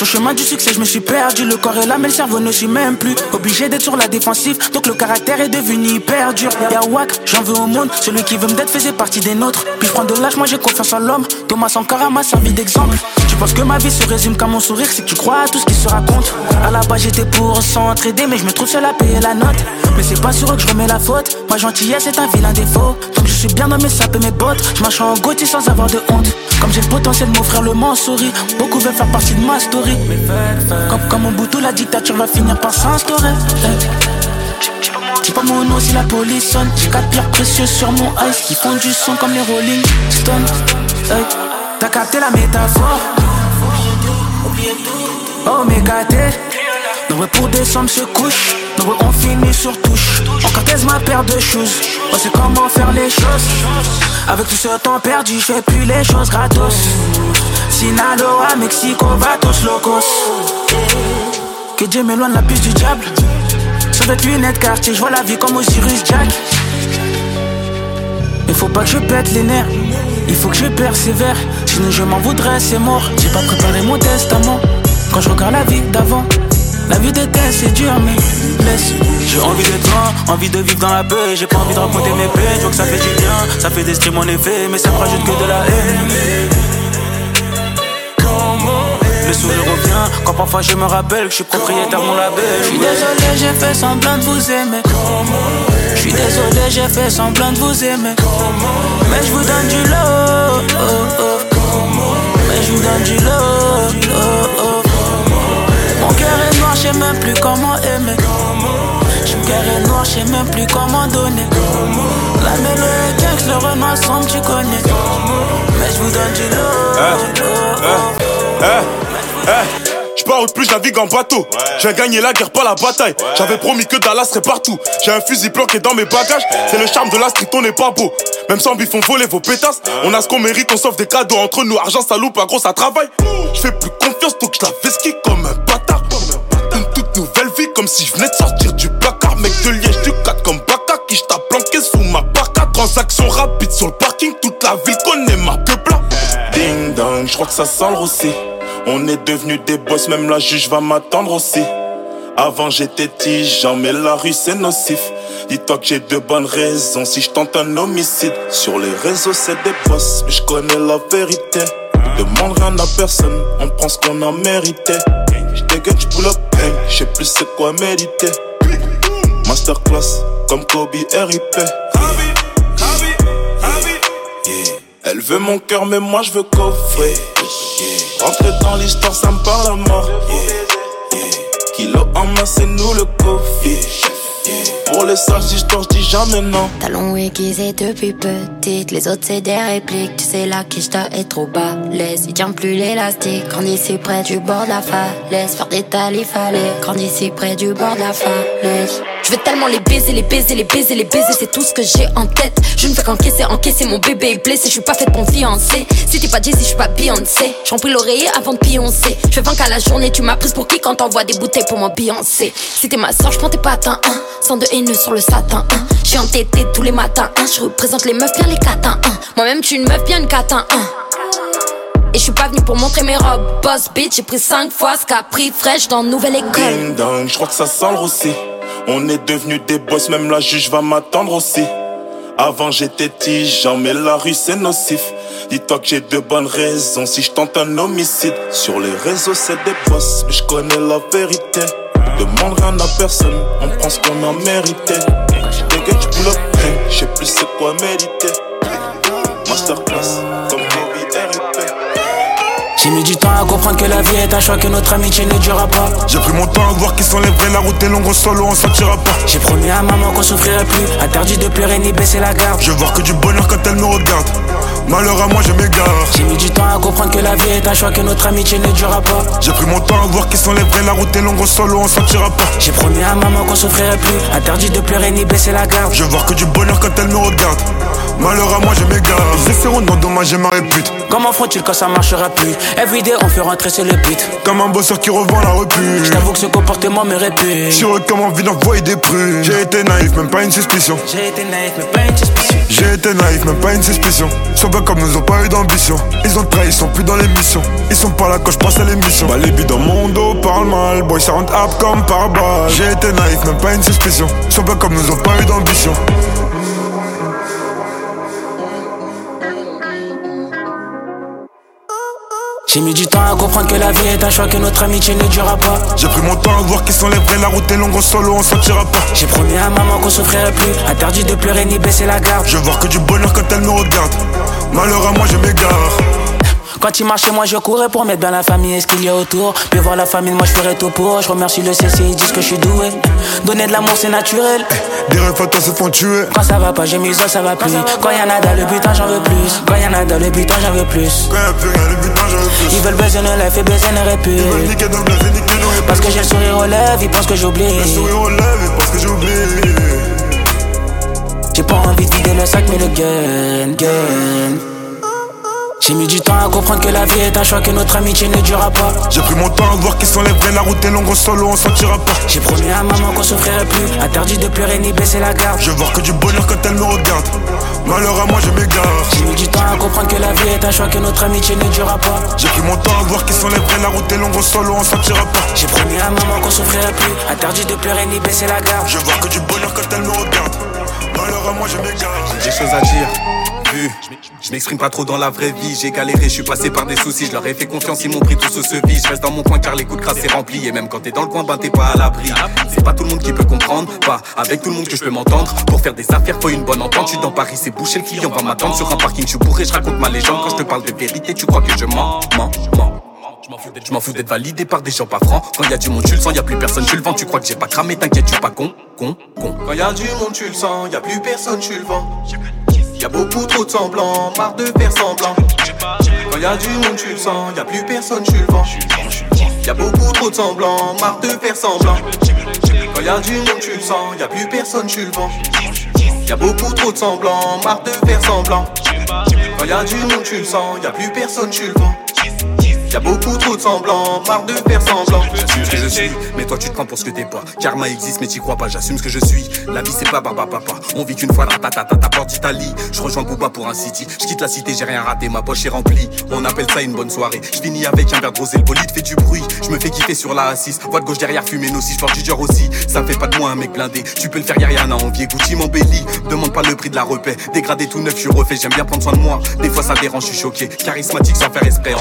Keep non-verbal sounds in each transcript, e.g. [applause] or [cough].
Sur chemin du succès, je me suis perdu. Le corps est là, mais le cerveau ne suit même plus. Obligé d'être sur la défensive, donc le caractère est devenu hyper dur. Y'a Wack, j'en veux au monde. Celui qui veut me d'être faisait partie des nôtres. Puis je prends de l'âge, moi j'ai confiance en l'homme. Thomas Sankara m'a servi d'exemple. Tu penses que ma vie se résume qu'à mon sourire, que tu crois à tout ce qui se raconte. À la base, j'étais pour s'entraider, mais je me trouve seul à payer la note. Mais c'est pas sur eux que je remets la faute. Ma gentillesse est un vilain défaut. Donc je suis bien dans mes sapes mes bottes. Je marche en gauthier sans avoir de honte. Comme j'ai le potentiel de m'offrir le sourit Beaucoup veulent faire partie de ma story. Comme, comme au bout la dictature va finir par s'instaurer. J'ai pas mon nom si la police sonne. J'ai quatre pierres précieuses sur mon ice qui font du son comme les Rolling Stones. T'as capté la métaphore? Oh, mais gâté. Nos pour décembre se couche. Nos on finit sur touche. Encore quest ma paire de choses. On sait comment faire les choses. Avec tout ce temps perdu, je fais plus les choses gratos. Sinaloa, Mexico, tous locos. Que Dieu m'éloigne la puce du diable. Sur cette lunette quartier, je vois la vie comme Osiris Jack. Il faut pas que je pète les nerfs. Il faut que je persévère. Sinon je m'en voudrais, c'est mort. J'ai pas préparé mon testament. Quand je regarde la vie d'avant. La vie d'été c'est dur mais laisse J'ai envie d'être grand, envie de vivre dans la paix J'ai pas envie de raconter mes peines, je vois que ça fait du bien Ça fait des streams en effet, mais ça me rajoute que de la haine le sourire revient quand parfois je me rappelle que je suis propriétaire de mon label. Je suis désolé, j'ai fait semblant de vous aimer. Je suis désolé, j'ai fait semblant de vous aimer. Mais je vous donne du love. Oh, oh. Mais je vous donne du love. Oh, mon cœur est noir, je sais même plus comment aimer. Mon cœur est noir, je sais même plus comment donner. La mélodie le renard sombre, tu connais. Mais je vous donne du love. Eh, eh, J'pars plus, je navigue en bateau. J'ai gagné la guerre, pas la bataille. J'avais promis que Dallas serait partout. J'ai un fusil planqué dans mes bagages. C'est le charme de la street, on n'est pas beau. Même sans bif, on volait vos pétasses. On a ce qu'on mérite, on s'offre des cadeaux entre nous. Argent, ça loupe, pas gros, ça travaille. J'fais plus confiance, donc j'la ski comme un bâtard. Une toute nouvelle vie, comme si je venais de sortir du placard. Mec de liège, du 4 comme Baka, qui j't'a planqué sous ma parka. Transaction rapide sur le parking, toute la ville connaît. Dong, j'crois que ça sent le. On est devenu des boss, même la juge va m'attendre aussi. Avant j'étais tigeant, mais la rue c'est nocif. Dis-toi que j'ai de bonnes raisons si je tente un homicide. Sur les réseaux c'est des boss, mais je connais la vérité. Demande rien à personne, on prend qu'on a mérité. J'dégueule, j'pull up, je sais plus c'est quoi méditer. Masterclass, comme Kobe RIP. Elle veut mon cœur, mais moi je veux coffrer. Rentrer dans l'histoire, ça me parle à mort. Kilo en main, c'est nous le coffee. Pour les sales histoires, je dis jamais non. Talons aiguisés depuis petite, les autres c'est des répliques. Tu sais, la quiche est trop bas. Laisse, il tient plus l'élastique. Quand ici près du bord de la falaise, faire des talifs, fallait. Quand ici près du bord de la falaise. Je veux tellement les baiser, les baiser, les baiser, les baiser, c'est tout ce que j'ai en tête. Je ne fais qu'encaisser, encaisser, mon bébé est blessé, je suis pas faite pour me fiancer. Si t'es pas Jay-Z, je suis pas Beyoncé. J'en prie l'oreiller avant de pioncer. Je fais 20 à la journée, tu m'as prise pour qui quand t'envoies des bouteilles pour m'ambiancer. Si t'es ma soeur, je prends tes patins, hein. Sans de haineux sur le satin, hein. J'suis entêtée tous les matins, hein. Je représente les meufs bien les catins, hein. Moi-même, tu une meuf bien une catin, hein. Et je suis pas venu pour montrer mes robes Boss bitch, j'ai pris 5 fois ce qu'a pris fraîche dans nouvelle école Ding je crois que ça sent le rossi on est devenu des boss, même la juge va m'attendre aussi. Avant j'étais tigeant, mais la rue c'est nocif. Dis-toi que j'ai de bonnes raisons si je tente un homicide. Sur les réseaux c'est des boss, mais je connais la vérité. Demande rien à personne, on prend ce qu'on a mérité. J'dégueule, j'pull up, je sais plus c'est quoi méditer. Masterclass, comme j'ai mis du temps à comprendre que la vie est un choix, que notre amitié ne durera pas. J'ai pris mon temps à voir qui sont les vrais, la route est longue, en solo, on sortira pas. J'ai promis à maman qu'on souffrirait plus, interdit de pleurer ni baisser la garde. Je vois que du bonheur quand elle me regarde. Malheur à moi, je m'égare. J'ai mis du temps à comprendre que la vie est un choix, que notre amitié ne durera pas. J'ai pris mon temps à voir qui sont les vrais, la route est longue, en solo, on sortira pas. J'ai promis à maman qu'on souffrirait plus, interdit de pleurer ni baisser la garde. Je vois que du bonheur quand elle me regarde. Malheur à moi, je m'égare. Ils essaieront d'endommager ma répute. Comment font-ils quand ça marchera plus? Everyday on fait rentrer c'est le but Comme un bosseur qui revend la repu J'avoue que ce comportement me Sur eux comme envie d'envoyer des prunes. J'ai été naïf, même pas une suspicion. J'ai été naïf mais pas une suspicion. J'ai été naïf, même pas une suspicion. Sois pas comme nous ont pas eu d'ambition. Ils ont trahi, ils sont plus dans l'émission Ils sont pas là quand je passe à l'émission. Bah les billes dans mon dos parlent mal. Boy ça rentre up comme par balle. J'ai été naïf, même pas une suspicion. Sois pas comme nous ont pas eu d'ambition J'ai mis du temps à comprendre que la vie est un choix que notre amitié ne durera pas. J'ai pris mon temps à voir qui sont les vrais La route est longue en solo on sortira pas. J'ai promis à maman qu'on souffrirait plus. Interdit de pleurer ni baisser la garde. Je veux voir que du bonheur quand elle me regarde. Malheur à moi je m'égare Quand il marchait moi je courais pour mettre bien la famille et ce qu'il y a autour. Puis voir la famille moi je ferais tout pour. Je remercie le CC ils disent que je suis doué. Donner de l'amour c'est naturel. Des refs à toi se font tuer. Quand ça va pas j'ai mis ça ça va plus. Quand y'en a dans le butin j'en veux plus. Quand y'en a dans le butin j'en veux plus. Quand y'a plus rien le butin j'en veux plus. Ils veulent baiser nos lèvres et baiser nos Ils veulent réputes niquer nos blagues et niquer nos réponses Parce que j'ai le sourire aux lèvres ils pensent que j'oublie. Le sourire aux lèvres et parce que j'oublie. J'ai pas envie de vider le sac mais le gun, gun J'ai mis du temps à comprendre que la vie est un choix que notre amitié ne durera pas. J'ai pris mon temps à voir qui sont les vrais La route est longue en solo on sortira pas. J'ai promis à maman qu'on souffrirait plus. Interdit de pleurer ni baisser la garde. Je voir que du bonheur quand elle me regarde. Malheur à moi je m'égare. J'ai mis du temps à comprendre que la vie est un choix que notre amitié ne durera pas. J'ai pris mon temps à voir qui sont les vrais La route est longue en solo on sortira pas. J'ai promis à maman qu'on souffrirait plus. Interdit de pleurer ni baisser la garde. Je voir que du bonheur quand elle me regarde Je J'ai des choses à dire. Vu, je m'exprime pas trop dans la vraie vie. J'ai galéré, je suis passé par des soucis. Je leur ai fait confiance, ils m'ont pris tout sous ce vie. Je reste dans mon coin car les coups de crasse c'est rempli. Et même quand t'es dans le coin, ben t'es pas à l'abri. C'est pas tout le monde qui peut comprendre, pas avec tout le monde que je peux m'entendre. Pour faire des affaires, faut une bonne entente. Je suis dans Paris, c'est bouché, le client va m'attendre. Sur un parking, je suis bourré, je raconte ma légende. Quand je te parle de vérité, tu crois que je mens, mens, mens. Je m'en fous d'être- validé par des gens pas francs. Quand y a du monde, tu le sens, y a plus personne, tu le vends. Tu crois que j'ai pas cramé, t'inquiète, tu pas con, con, con. Quand y a du monde, tu le sens, y a plus personne, tu le vends. Y a beaucoup trop de semblants, marre de faire semblant. Quand y a du monde, tu le sens, y a plus personne, tu le vends. Y a beaucoup trop de semblants, marre de faire semblant. Quand y a du monde, tu le sens, y a plus personne, tu le vends. Y a beaucoup trop de semblants, marre de faire semblant. Quand y a du monde, tu le sens, y a plus personne, tu le vends. Y a beaucoup trop de semblants, marre de faire semblant. Ce que je suis, mais toi tu te prends pour ce que t'es pas. Karma existe, mais t'y crois pas, j'assume ce que je suis. La vie c'est pas baba papa. On vit qu'une fois, ratatata, ta porte d'Italie. Je rejoins Booba pour un city. Je quitte la cité, j'ai rien raté, ma poche est remplie. On appelle ça une bonne soirée. Je finis avec un verre de le bolide fait du bruit. Je me fais kiffer sur la A6. Voix de gauche derrière, fumer aussi, je du dior aussi. Ça fait pas de moi un mec blindé. Tu peux le faire, y'a rien à envier. Gucci m'embellit. Demande pas le prix de la repaix. Dégradé tout neuf, je suis refait. J'aime bien prendre soin de moi. Des fois ça dérange, je suis choqué. Charismatique sans faire esprit.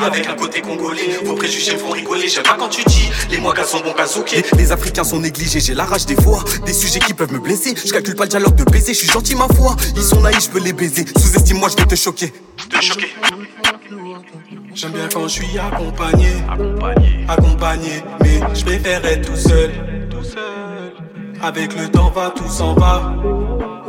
Avec un côté congolais. Vos préjugés me font rigoler. J'aime pas quand tu dis les mois sont bons kazouké. Les Africains sont négligés, j'ai la rage des fois. Des sujets qui peuvent me blesser. Je calcule pas le dialogue de baiser. Je suis gentil, ma foi. Ils sont naïfs, je peux les baiser. Sous-estime-moi, je vais te choquer. Te choquer. J'aime bien quand je suis accompagné, accompagné, mais je préfère être tout seul, tout seul. Avec le temps va, tout s'en va.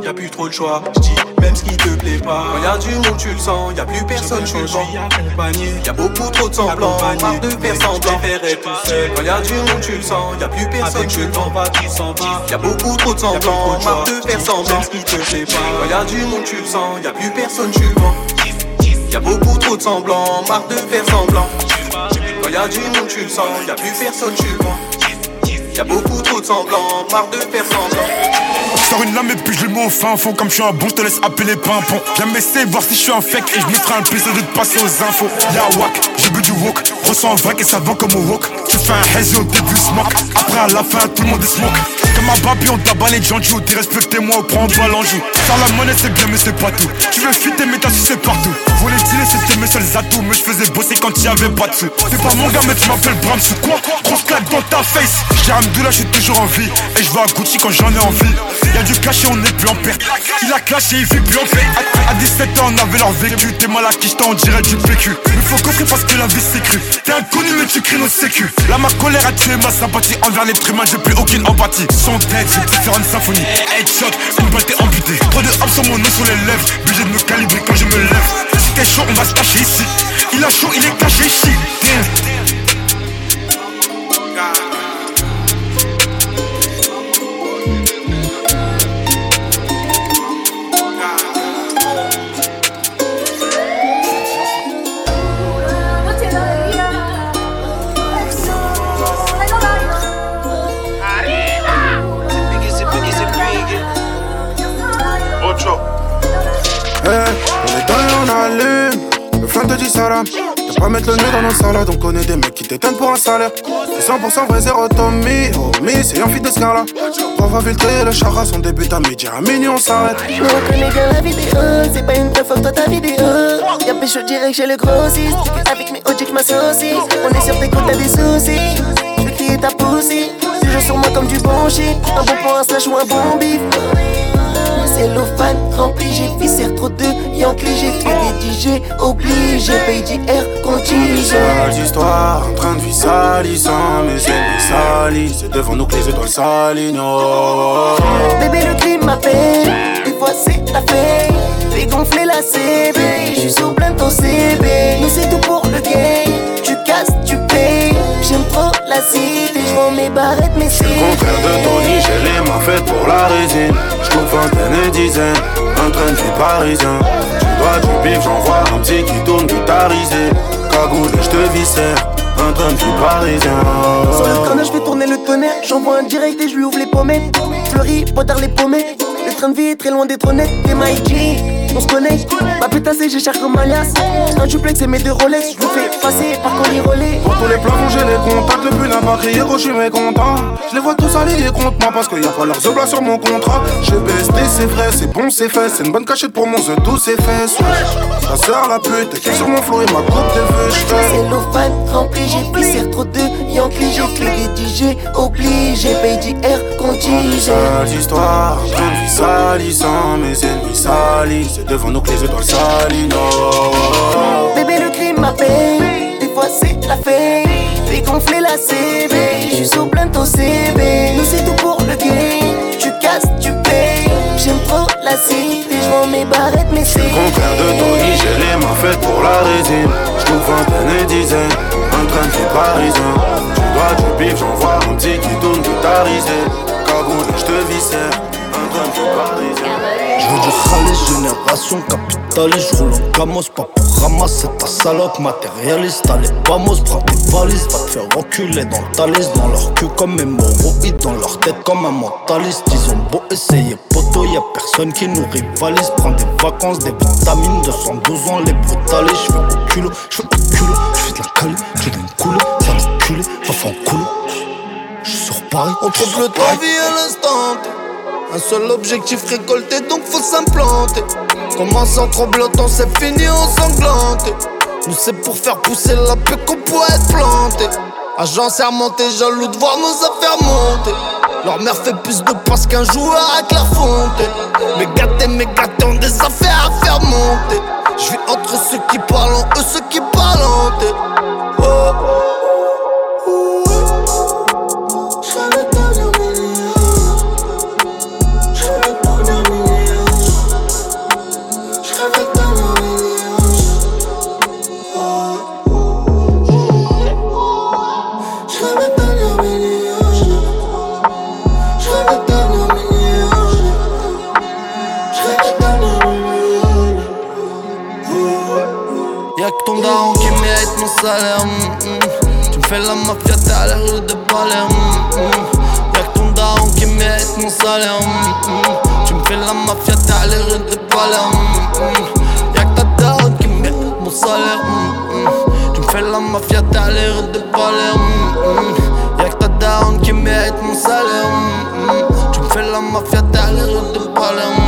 Y a plus trop de choix, je dis même ce qui te plaît pas. Quand y a du monde, tu le sens, y a plus personne, tu le vends. accompagné, y a beaucoup trop de semblants, marre de faire semblant. tout seul. Quand y a du monde, tu le sens, y a plus personne, tu le vends. va, tout s'en va. Y a beaucoup trop de semblants, marre de faire semblant. ce qui te plaît pas. Quand y a du monde, tu le sens, y a plus personne, tu le vends. Y a beaucoup trop de semblants, marre de faire semblant. Quand y a du monde, tu le sens, y a plus personne, tu le vends. Y a beaucoup trop de semblants, marre de faire semblant. Sors une lame et puis je le mets au fin fond. Comme je suis un bon, je te laisse appeler pimpon Viens m'essayer voir si je suis un fake Et je me ferai un plaisir de passer aux infos. Y'a wack, j'ai bu du wok Ressens un vrai et ça vend comme au wok Tu fais un hazy au début smoke. Après à la fin tout le monde est smoke Comme un on tabat les haut T'es respecté-moi ou prends pas l'enjeu. Faire la monnaie c'est bien mais c'est pas tout. Tu veux fuiter mais t'as su c'est partout. Voler dealer c'était mes seuls atouts Mais je faisais bosser quand y avait pas de sous T'es pas mon gars mais tu m'appelles Bram sous quoi? Grosse claque dans ta face. J'ai Amdoula je suis toujours en vie. Et je vais à Gucci quand j'en ai envie. Y'a du cash et on est plus en perte Il a clashé il vit plus en paix. À, à 17 ans on avait leur vécu. T'es mal à qui on dirait du PQ Mais faut coffrer parce que la vie c'est cru. T'es inconnu mais tu cries nos sécu Là ma colère a tué ma sympathie Envers les humains j'ai plus aucune empathie tête j'ai pu faire une symphonie. Headshot, une balle t'es amputée. Trop de hop sur mon nom sur les lèvres. Obligé de me calibrer quand je me lève. Si t'es chaud on va se cacher ici. Il a chaud il est caché ici. Allume. Le flingue te dit salam. T'as pas mettre le nez dans nos salades. On connaît des mecs qui t'éteignent pour un salaire. C'est 100% vrai, zéro Tommy. Oh, mais c'est un fil d'escarlat. On va filtrer le charras. On débute à midi. À minuit, on s'arrête. Je reconnais bien la vidéo. C'est pas une fuck toi ta vidéo. Y'a pécho direct chez le grossiste. Avec mes OG, je m'associe. On est sur tes côtes, t'as des soucis. Je vais crier ta poussée. Toujours sur moi comme du bon shit. Un bon point, un slash ou bon bif cellophane rempli, j'ai viscère trop de Yankee, j'ai fait des DJ obligé, paye d'IR contingent. Sales histoires, en train de vie salissant, mes ennemis salis, c'est devant nous que les étoiles s'alignent. Oh. Bébé, le crime m'appelle, des fois c'est la fête, fais gonfler la CB, j'suis sous plein de ton CB, nous c'est tout pour le game, tu casses, tu payes, j'aime trop la cité, j'vends mes barrettes, mes c'est. Le contraire de Tony, j'ai les mains faites pour la résine. J'couvre vingtaine et dizaine, un train de vie parisien. Tu dois du bif, j'envoie un petit qui tourne guitarisé. Cagoule et j'te viscère. Un train vie parisien. Sur le corner, je fais tourner le tonnerre. J'envoie un direct et je lui ouvre les pommettes. Fleury, potard les pommettes. Le train de vie est très loin d'être honnête. T'es my on se connaît. Ma putain, c'est j'ai cher comme alias. Un duplex et mes deux Rolex, je vous fais passer par colis relais. Pour tous les plafonds, j'ai les contacts. Depuis la batterie, héros, je suis mécontent. Je les vois tous alliés contre moi parce qu'il y a pas leurs oblats sur mon contrat. J'ai BST, c'est vrai, c'est bon, c'est fait. C'est une bonne cachette pour mon The tout c'est fait. Ta sœur la pute, qui sur mon flow et ma coupe de feu. C'est l'offan rempli, j'ai pissé trop de Yankee. J'ai clé des DJ obligé, paye d'IR contingent. Sale histoire, de vie salissant, mes ennemis salissent devant nous que les étoiles s'alignent. Bébé, le crime m'appelle. Des fois, c'est la fête. Fais gonfler la CB. J'suis sous plein de ton CB. Nous, c'est tout pour le game. Tu casses, tu payes. J'aime trop la cité. J'vends mes barrettes, mes c'est. Contraire de Tony, j'ai les mains faites pour la résine. J'trouve vingtaine et dizaines. Un train de parisien. Tu dois du bif, j'envoie un petit qui tourne guitarisé. Cagoule, j'te viscère. Je veux du khalis, génération capitaliste. Je roule en camos, pas pour ramasser ta salope matérialiste. Allez, vamos, prends tes valises. Va te faire reculer dans ta liste. Dans leur cul comme hémorroïdes, dans leur tête comme un mentaliste. Ils ont beau essayer, poteau, y'a personne qui nous rivalise. Prends des vacances, des vitamines. 212 ans, les brutalistes. Je fais au culot, je fais au culot. Je fais de la cali, j'ai une coulée. Ça culé, va faire un coulo. Je suis sur Paris, on trouve le temps, vie à l'instant. Un seul objectif récolté, donc faut s'implanter. Commence en tremblotant, c'est fini en sanglanté. Nous c'est pour faire pousser la paix qu'on pourrait être planté. Agent sermenté, jaloux de voir nos affaires monter. Leur mère fait plus de passes qu'un joueur à Clairefontaine. Mais gâtés, mais gâtés ont des affaires à faire monter. Je vis entre ceux qui parlent en eux, ceux qui parlent en oh. Mm, mm. Tu me fais la mafia, t'as l'air de Palerme. Mm, Y'a que ton daron qui mérite mon salaire. Tu me fais la mafia, t'as l'air de Palerme. Y'a que ta daronne qui mérite mon salaire. Tu me fais la mafia, t'as l'air de Palerme. Y'a que ta daronne qui mérite mon salaire. Tu me fais la mafia, t'as l'air de Palerme.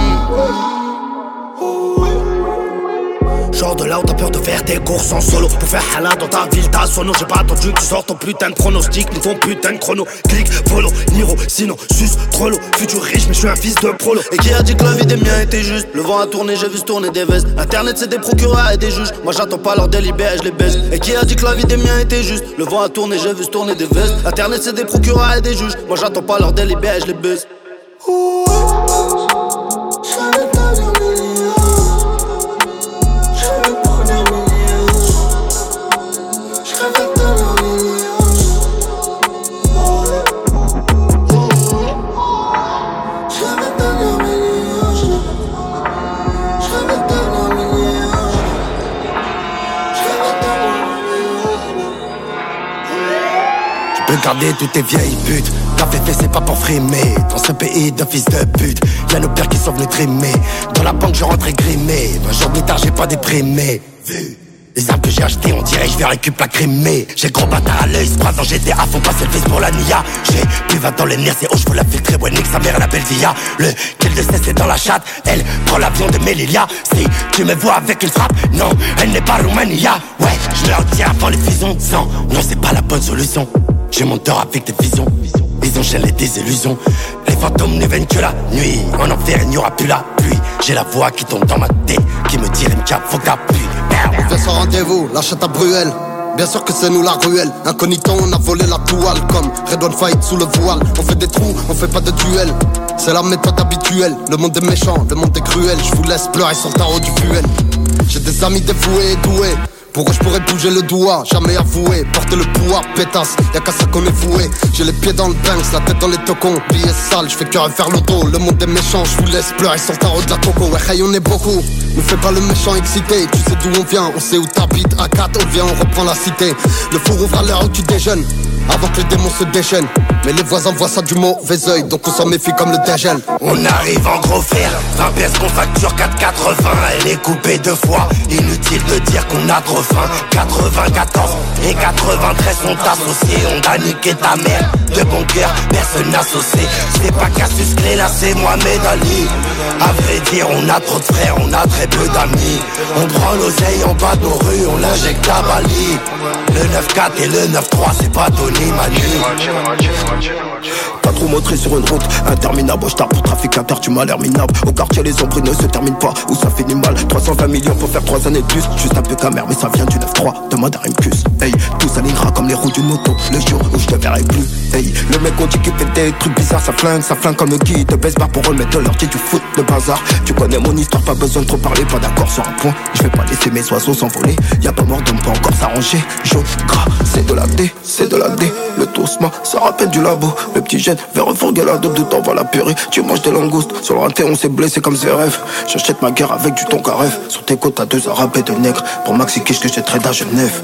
De là où t'as peur de faire tes courses en solo. Pour faire hala dans ta ville, ta sono. J'ai pas attendu que tu sortes ton putain de pronostic. Ni ton putain de chrono. Clic, follow, Niro, sinon sus, trollo. Futur riche mais je suis un fils de prolo. Et qui a dit que la vie des miens était juste? Le vent a tourné, j'ai vu se tourner des vestes. Internet c'est des procureurs et des juges. Moi j'attends pas leur délibéré, je les baisse. Et qui a dit que la vie des miens était juste? Le vent a tourné, j'ai vu se tourner des vestes. Internet c'est des procureurs et des juges. Moi j'attends pas leur délibéré, je les baisse Regardez toutes tes vieilles putes. T'as fait c'est pas pour frimer. Dans ce pays de de pute, y'a nos pères qui sont venus trimer. Dans la banque, je rentrais grimé. Un jour de tard, j'ai pas déprimé. Vu. Les armes que j'ai achetées, on dirait je vais récupérer la crimée J'ai gros bâtard à l'œil, se dans GTA, faut passer le fils pour la NIA J'ai plus 20 dans les nerfs, c'est haut, je veux la filtrer, ouais nique sa mère la belle via Le kill de cesse c'est dans la chatte, elle prend l'avion de Melilla Si tu me vois avec une frappe, non, elle n'est pas Roumania Ouais, je leur tiens avant les fusions, non, non c'est pas la bonne solution J'ai mon tort avec des visions ils enchaînent les désillusions. Les fantômes ne viennent que la nuit. En enfer, il n'y aura plus la pluie. J'ai la voix qui tombe dans ma tête, qui me dit MK, faut que. On fait son rendez-vous, la chatte à Bruel. Bien sûr que c'est nous la ruelle. Incognito, on a volé la toile. Comme Red One Fight sous le voile. On fait des trous, on fait pas de duel. C'est la méthode habituelle. Le monde est méchant, le monde est cruel. Je vous laisse pleurer sur le tarot du duel. J'ai des amis dévoués et doués. Pour eux, je pourrais bouger le doigt, jamais avoué. Porter le pouvoir, pétasse, y'a qu'à ça qu'on est voué. J'ai les pieds dans le banks, la tête dans les tocons. Billets sales, je fais que faire le dos. Le monde est méchant, je vous laisse pleurer sur ta route de la coco. Ouais, hey, on est beaucoup. Ne fais pas le méchant excité. Tu sais d'où on vient, on sait où t'habites. À 4, on vient, on reprend la cité. Le four ouvre à l'heure où tu déjeunes avant que les démons se déchaînent. Mais les voisins voient ça du mauvais oeil, donc on s'en méfie comme le dégel. On arrive en gros fer, 20 pièces qu'on facture 4,80, elle est coupée deux fois. Inutile de dire qu'on a trop faim. 94 et 93 sont associés, on a niqué ta mère. De bon cœur, personne associé. C'est pas Cassius Clé, là c'est Mohamed Ali. À vrai dire, on a trop de frères, on a très peu d'amis. On prend l'oseille en bas de nos rues, on l'injecte à Bali. Le 9-4 et le 9-3, c'est pas donné pas trop motré sur une route interminable, je pour trafic inter, tu m'as l'air minable. Au quartier, les ombres ne se terminent pas, ou ça finit mal? 320 millions pour faire 3 années de plus, juste un peu camère, mais ça vient du 9-3. Demande à Rimkus, hey, tout comme les roues d'une moto. Le jour où je te verrai plus, hey, le mec on dit qu'il fait des trucs bizarres, ça flingue, ça flingue comme le guide de baisse bar pour remettre leur du foot de bazar. Tu connais mon histoire, pas besoin de trop parler, pas d'accord sur un point. Je vais pas laisser mes oiseaux s'envoler, y a pas mort d'homme, pas encore s'arranger. Jaune, gras, c'est de la D, c'est de la D. Le tosma, ça rappelle du labo. Le petit jeune, vers refourguer la dope, de temps va la purée. Tu manges des langoustes, sur le raté on s'est blessé comme rêves J'achète ma guerre avec du ton carref. Sur tes côtes, à deux arabes et deux nègres. Pour Maxi Kish que j'ai trade à Genève.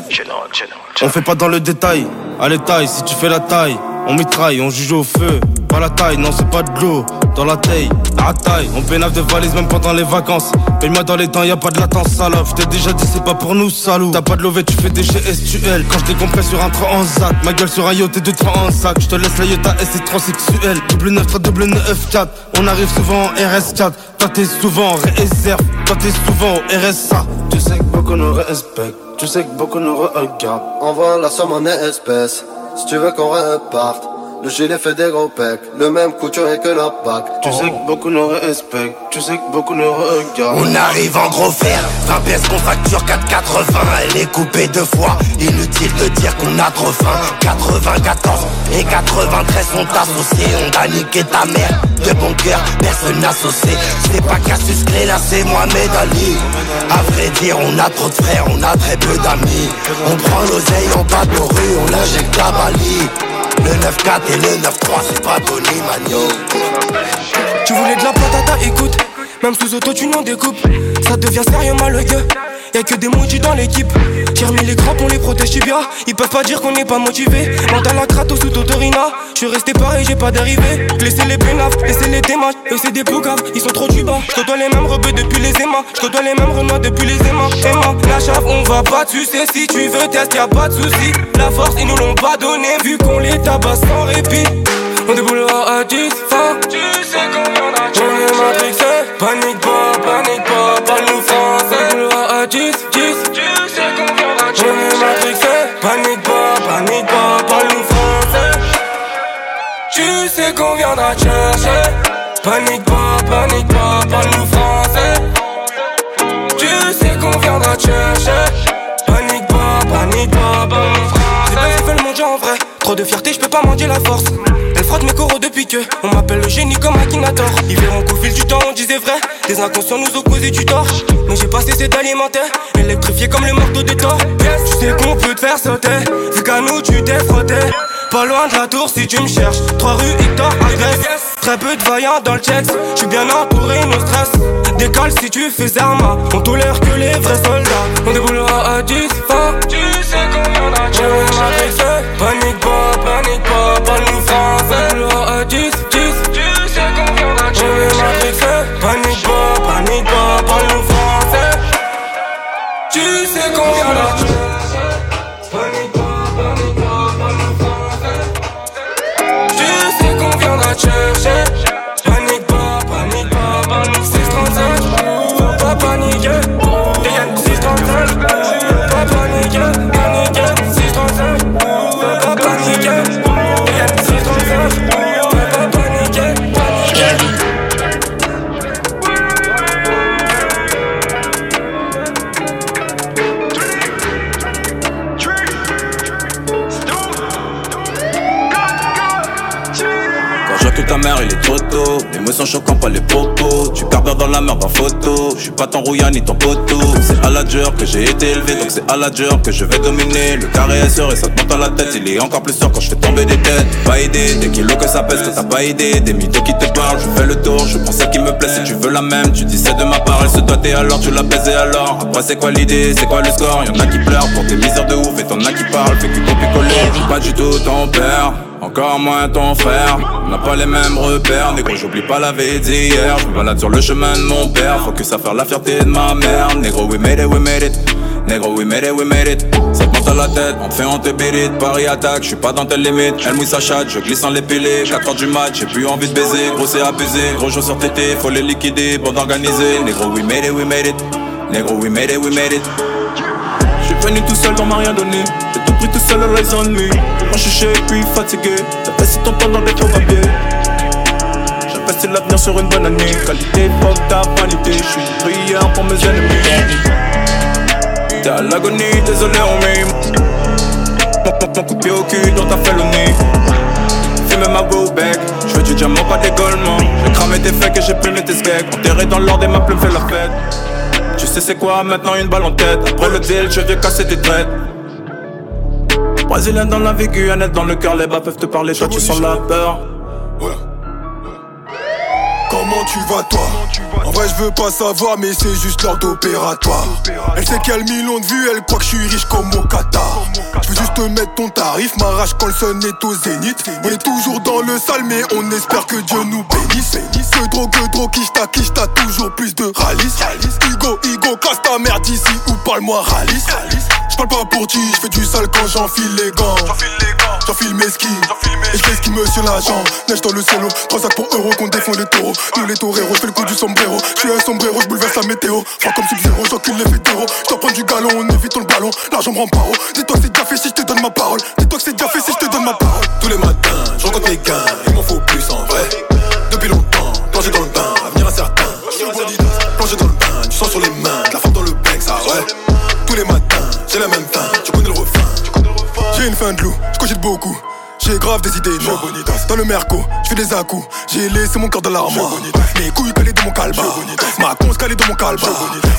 On fait pas dans le détail, à l'étail, si tu fais la taille. On mitraille, on juge au feu. Pas la taille, non c'est pas de l'eau. Dans la taille, à taille, on pénave de valises même pendant les vacances. Paye-moi dans les temps, y a pas de latence, salope. J't'ai déjà dit, c'est pas pour nous, salaud. T'as pas de lové, tu fais des GSTL. Quand je décompresse sur un train en ZAT, ma gueule sur un yacht et deux trains en sac. J'te laisse la Yota S, c'est trop sexuel. Double 9, double 9, 4. On arrive souvent en RS4. Toi t'es souvent en réserve, toi t'es souvent au RSA. Tu sais que beaucoup nous respectent, tu sais que beaucoup nous regardent. Envoie la somme en espèces. Si tu veux qu'on reparte, le gilet fait des gros pecs, le même couturier que la bague. Tu sais que beaucoup nous respectent, tu sais que beaucoup nous regardent. On arrive en gros fer, 20 pièces qu'on facture 4,80, elle est coupée deux fois. Inutile de dire qu'on a trop faim. 94 et 93 sont associés, on a niqué ta mère. De bon cœur, personne associé. C'est pas Cassius Clé, là c'est Mohamed Ali. À vrai dire, on a trop de frères, on a très peu d'amis. On prend l'oseille en bas de nos rues, on l'injecte à Bali. Le 9-4 et le 9-3, c'est pas donné, Magno. Tu voulais de la patata, écoute. Même sous auto, tu n'en découpes. Ça devient sérieux, malheureux. Y'a que des maudits dans l'équipe. J'ai remis les crampes, on les protège bien. Ils peuvent pas dire qu'on n'est pas motivé. Mental la crato sous Totorina. Je suis resté pareil, j'ai pas dérivé. Laissez les pénaves, laissez les démarches. Et c'est des poucaves, ils sont trop du bas. Je les mêmes rebeux depuis les aimas. Je les mêmes renois depuis les aimas. Emma, la chave, on va pas tu sais Si tu veux test, y'a pas de soucis. La force, ils nous l'ont pas donné. Vu qu'on les tabasse sans répit. On déboulera à 10 fin. Tu sais vient On matrixé. Panique pas, panique pas, pas nous français. On déboulera à 10, 10. Tu sais qu'on vient On est matrixé. Panique pas, panique pas, pas nous français. Tu sais qu'on viendra chercher. Panique pas, panique pas, pas français. Tu sais qu'on viendra chercher. Panique pas, panique pas, pas nous français. C'est pas fait le monde en vrai. Trop de fierté, je peux pas mendier la force frotte mes coraux depuis que On m'appelle le génie comme Akinator. Ils verront qu'au fil du temps on disait vrai. Des inconscients nous ont causé du tort. Mais j'ai pas cessé d'alimenter Électrifié comme le marteau des torts. Yes, Tu sais qu'on peut te faire sauter. Vu qu'à nous tu t'es frotté. Pas loin de la tour si tu me cherches. Trois rue Hector agresse Très peu de vaillants dans le checks J'suis bien entouré, nos stress. Décale si tu fais arma On tolère que les vrais soldats. On déboulera à 10 fin Tu sais qu'on vient Panique pas, panique pas, pas les propos Tu carbures dans la merde en photo. Je suis pas ton rouillard ni ton poteau. C'est à la dure que j'ai été élevé Donc c'est à la dure que je vais dominer. Le carré est sûr et ça te monte à la tête. Il est encore plus sûr quand je fais tomber des têtes. Pas aidé, des kilos que ça pèse que t'as pas aidé Des mythos qui te parlent, je fais le tour Je prends celle qui me plaît. Si tu veux la même Tu dis c'est de ma part, elle se doit et alors tu l'as baisé alors. Après c'est quoi l'idée, c'est quoi le score? Y'en a qui pleurent pour tes misères de ouf Et t'en as qui parlent, fait que Je suis pas du tout ton père encore moins ton frère, on n'a pas les mêmes repères, négro j'oublie pas la vie d'hier, je me balade sur le chemin de mon père, focus à faire la fierté de ma mère, négro we made it, we made it, négro we made it, we made it, ça te monte à la tête, on fait on te bérite, Paris attaque, je suis pas dans tes limites, elle mouille sa chatte, je glisse en l'épilé, 4 heures du match, j'ai plus envie de baiser, gros c'est abusé, gros jour sur TT, faut les liquider, bande organisée, négro we made it, we made it, négro we made it, we made it. Venu tout seul, on m'a rien donné. J'ai tout pris tout seul, all eyes on. Moi je suis puis fatigué. J'investis ton temps dans des faux papiers. J'investis l'avenir sur une bonne année. Qualité, fuck ta vanité. Je suis prière pour mes ennemis. T'es à l'agonie, désolé, on m'aime. Mon, coup pied au cul dans ta félonie. Fume ma go back. Je veux du diamant, pas d'égolement. J'ai cramé tes fakes et j'ai plumé tes skags. Enterré dans l'ordre et ma plume fait la fête. Sais c'est quoi maintenant une balle en tête. Après le deal je vais casser tes traites Brésilien dans la vécu, dans le cœur Les bas peuvent te parler, toi tu sens la peur. Comment tu vas toi? En vrai je veux pas savoir mais c'est juste l'ordre opératoire. Elle sait qu'il y a le million de vues, elle croit que je suis riche comme au Qatar. Je veux juste te mettre ton tarif, ma rage quand le sun est au zénith. On est toujours dans le sale mais on espère que Dieu nous bénisse. Que drogue, drogue, quiche quiche t'as toujours plus de ralice. Hugo, Hugo, casse ta merde ici ou parle-moi ralice. Je parle pas pour qui, je fais du sale quand j'enfile les gants. J'enfile mes skis. Et je fais ce qui me l'agent Neige dans le cielo, 3 sacs pour euros qu'on défend les taureaux. Nous les toreros, je fais le coup du sombrero Je suis un sombrero, je bouleverse la météo. Froid comme sub-zéro, j'encule les Je dois prendre du galon, on évite le ballon L'argent me rend paro. Dis-toi que c'est déjà fait si je te donne ma parole. Dis-toi que c'est déjà fait si je te donne ma parole. Tous les matins, je rencontre mes gains Il m'en faut plus en vrai. Depuis longtemps, plongé dans le bain. Avenir incertain Plongé dans le bain, du sang sur les mains. De La forme dans le bec, ça ouais. Tous les matins, j'ai la même faim Tu connais le refrain. J'ai une fin de loup, je cogite beaucoup j'ai grave des idées noires Dans le merco, je fais des à. J'ai laissé mon cœur dans l'armoire Mes couilles calées dans mon calbar Ma conce calée dans mon calbar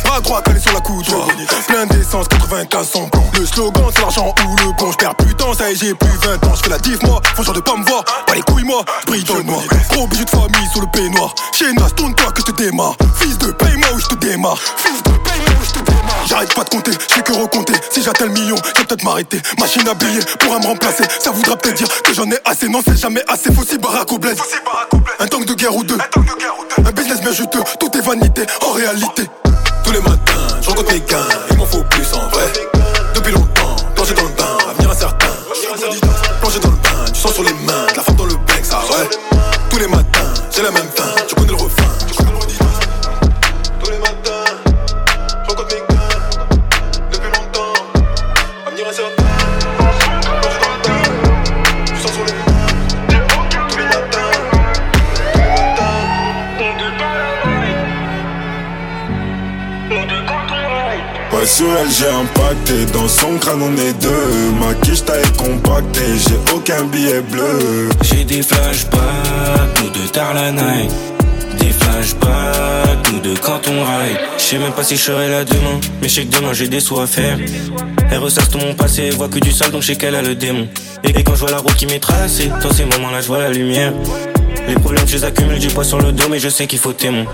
Bras droit calé sur la coudoir Plein d'essence, 95 sans plomb Le slogan c'est l'argent ou le con J'perds plus de temps, ça y est j'ai plus 20 ans. J'fais la diff moi, faut genre de pas me voir. Pas les couilles moi, j'brille dans le noir. Gros bijou de famille sur le peignoir. Chez Nas, tourne-toi que je te démarre. Fils de paye-moi ou je te démarre. Fils de paye-moi ou je te démarre. J'arrête pas de compter, j'fais que recompter. Si j'atteins le million, je vais peut-être m'arrêter. Machine à billets pourra me remplacer. Ça voudra peut-être dire que j'en ai assez Non c'est jamais assez, faut si baraque au bled Un tank de guerre ou deux. Un business bien juteux, tout est vanité en réalité. Tous les matins, je rencontre mes gains Il m'en faut plus en vrai. Depuis longtemps, plongé dans le bain Avenir incertain. Plongé dans le bain, du sang sur les mains La forme dans le bec, ça ouais Tous les matins, j'ai la même faim sur elle j'ai impacté Dans son crâne on est deux Ma quiche taille compactée J'ai aucun billet bleu J'ai des flashbacks, nous deux tard. Des flashbacks, nous deux quand on ride. Je sais même pas si je serai là demain, mais je sais que demain j'ai des sous à faire. Elle ressasse tout mon passé, voit que du sale donc je sais qu'elle a le démon. Et quand je vois la route qui m'est tracée, dans ces moments-là je vois la lumière. Les problèmes je les accumule, du poids sur le dos, mais je sais qu'il faut témoin.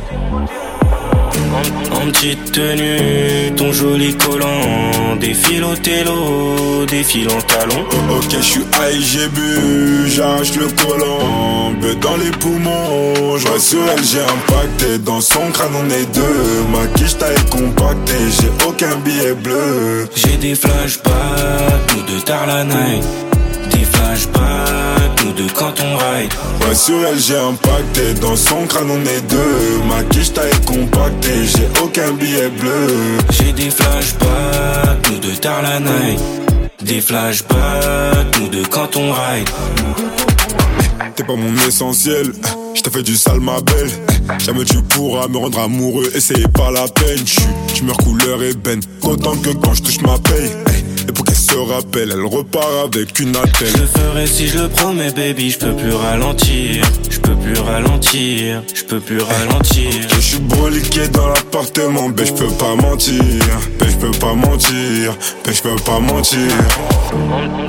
En petite tenue, ton joli collant Défile au télo, défile en talon Ok, je suis high, j'ai bu, j'arrache le collant, beuh dans les poumons. Je sur elle, j'ai impacté, dans son crâne on est deux. Ma quiche taille compactée, j'ai aucun billet bleu. J'ai des flashbacks, nous deux tard la night Des flashbacks, nous deux quand on ride Ouais, sur elle, j'ai impacté, dans son crâne on est deux. Ma quiche taille compactée, j'ai aucun billet bleu. J'ai des flashbacks, nous deux tard la night Des flashbacks, nous deux quand on ride T'es pas mon essentiel, je t'ai fait du sale ma belle. Jamais tu pourras me rendre amoureux et c'est pas la peine. J'suis tumeur couleur ébène, autant que quand je touche ma paye. Se rappelle, elle repart avec une Je attelle. le ferai si je le promets baby, je peux plus ralentir. Je peux plus ralentir, je peux plus ralentir. Je suis broliqué dans l'appartement, ben je peux pas mentir, je peux pas mentir, ben je peux pas mentir.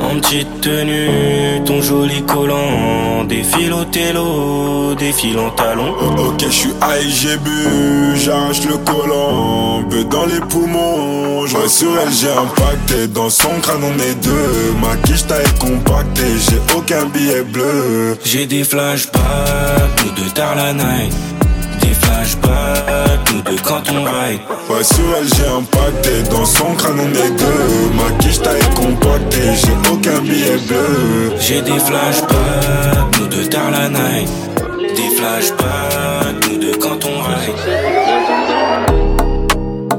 En petite tenue, ton joli collant Défile au télo, défile en talon Ok, je suis high, j'ai bu, j'arrache le collant, beuh dans les poumons. Je vois sur elle, j'ai impacté, dans son crâne on est deux. Ma quiche taille compactée, j'ai aucun billet bleu. J'ai des flashbacks, nous deux tard la night Des flashbacks, nous deux quand on ride Ouais, sur elle, j'ai impacté, dans son crâne on est deux. Ma quiche taille compactée, j'ai aucun billet bleu. J'ai des flashbacks, nous deux tard la night Des flashbacks, nous deux quand on ride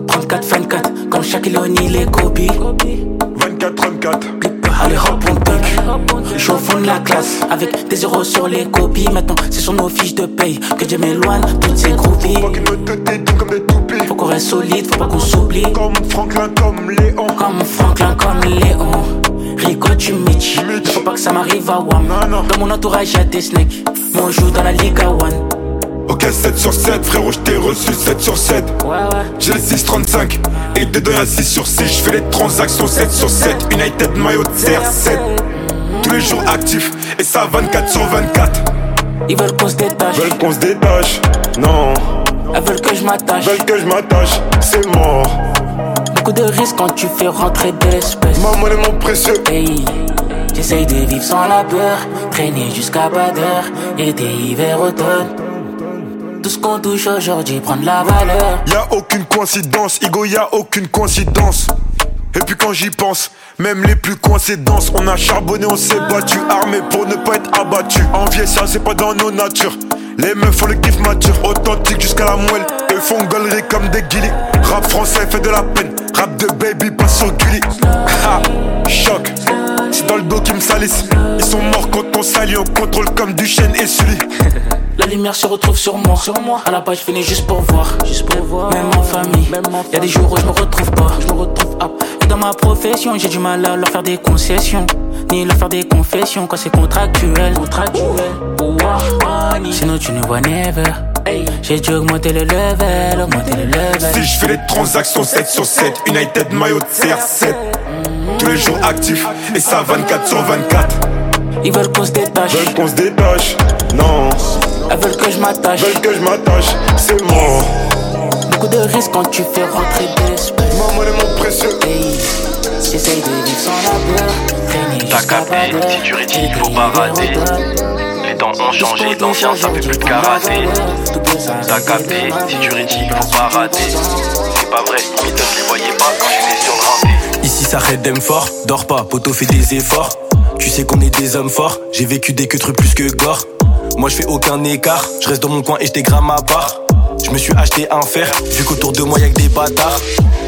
34, 24, comme chaque Léonie, les copies. 24, 34. Allez hop on Je suis au fond de la classe Avec des zéros sur les copies Maintenant c'est sur nos fiches de paye Que je m'éloigne toutes ces groupies Faut qu'ils me te comme des toupies. Faut qu'on reste solide, faut pas qu'on s'oublie Comme Franklin, comme Léon. Comme Franklin, comme Léon Rico, tu Michi Faut pas que ça m'arrive à Wam Dans mon entourage y'a des snakes Moi on joue dans la Liga One Ok, 7 sur 7, frérot, je t'ai reçu 7 sur 7. Ouais ouais J'ai le 635 et dedans y'a 6 sur 6. Je fais les transactions 7 sur 7. United maillot de CR7. Tous les jours actifs et ça 24 sur 24. Ils veulent qu'on se détache Veulent qu'on se détache. Non, Elles veulent que je m'attache veulent que je m'attache. C'est mort. Beaucoup de risques quand tu fais rentrer de l'espèce Ma monnaie, mon précieux. Hey, j'essaye de vivre sans la peur, traîner jusqu'à pas d'heure, été, hiver, automne. Tout ce qu'on touche aujourd'hui prend de la valeur. Y a aucune coïncidence, Igo, y a aucune coïncidence. Et puis quand j'y pense, même les plus coïncidences, on a charbonné, on s'est battu, armé pour ne pas être abattu. Envier ça, c'est pas dans nos natures. Les meufs font le kiff mature, authentique jusqu'à la moelle. Eux font galerie comme des guillis. Rap français fait de la peine, rap de baby passe sur Gulli. [laughs] Ha, choc, c'est dans le dos qu'ils me salissent. Ils sont morts quand on salit, on contrôle comme du chêne et Sully. [laughs] La lumière se retrouve sur moi. Sur moi. À la page finie juste pour voir. Juste pour voir. Même en famille. Même y a des jours où je me retrouve pas. Je me retrouve up. Dans ma profession, j'ai du mal à leur faire des concessions. Ni leur faire des confessions quand c'est contractuel. Contractuel. Sinon tu ne vois never. J'ai dû augmenter le level, augmenter le level. Si je fais les transactions 7 sur 7, United maillot de CR7. Tous les jours actifs et ça 24 sur 24. Ils veulent qu'on se détache. Veulent qu'on se détache. Non, Elles veulent que je m'attache. veulent que je m'attache. C'est mort. Beaucoup de risques quand tu fais rentrer de l'espèce. Ma monnaie, mon précieux. Hey, j'essaye de vivre sans la peur. T'as capté, si tu rédis, il faut pas rater. Les temps ont changé, l'ancien ça fait plus de karaté. T'as capté, si tu rédis, il faut pas rater. C'est pas vrai, limite je les voyais pas quand j'étais sur le renté. Ici ça redem fort, dors pas, poto fait des efforts. Tu sais qu'on est des hommes forts, j'ai vécu des queues plus que gore. Moi je fais aucun écart, je reste dans mon coin et je à part. Je me suis acheté un fer, vu qu'autour de moi y'a que des bâtards.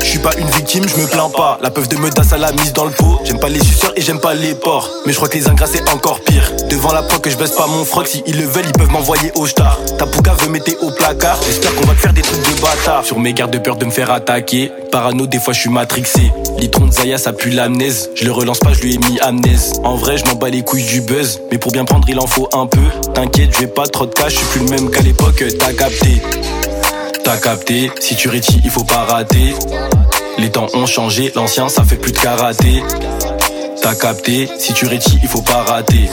Je suis pas une victime, je me plains pas. La peuf de Medas à la mise dans le pot. J'aime pas les suceurs et j'aime pas les porcs. Mais je crois que les ingrats c'est encore pire. Devant la proc que je baisse pas mon froc. Si ils le veulent, ils peuvent m'envoyer au star. Ta pouga veut mettre au placard. J'espère qu'on va te faire des trucs de bâtard. Sur mes gardes de peur de me faire attaquer. Parano, des fois je suis matrixé. Litron de Zaya, ça pue l'amnèse. Je le relance pas, je lui ai mis amnèse. En vrai, je m'en bats les couilles du buzz. Mais pour bien prendre, il en faut un peu. T'inquiète, je vais pas trop de cash. Je suis plus le même qu'à l'époque, t'as capté. T'as capté, si tu rétis, il faut pas rater. Les temps ont changé, l'ancien ça fait plus de karaté. T'as capté, si tu rétis, il faut pas rater.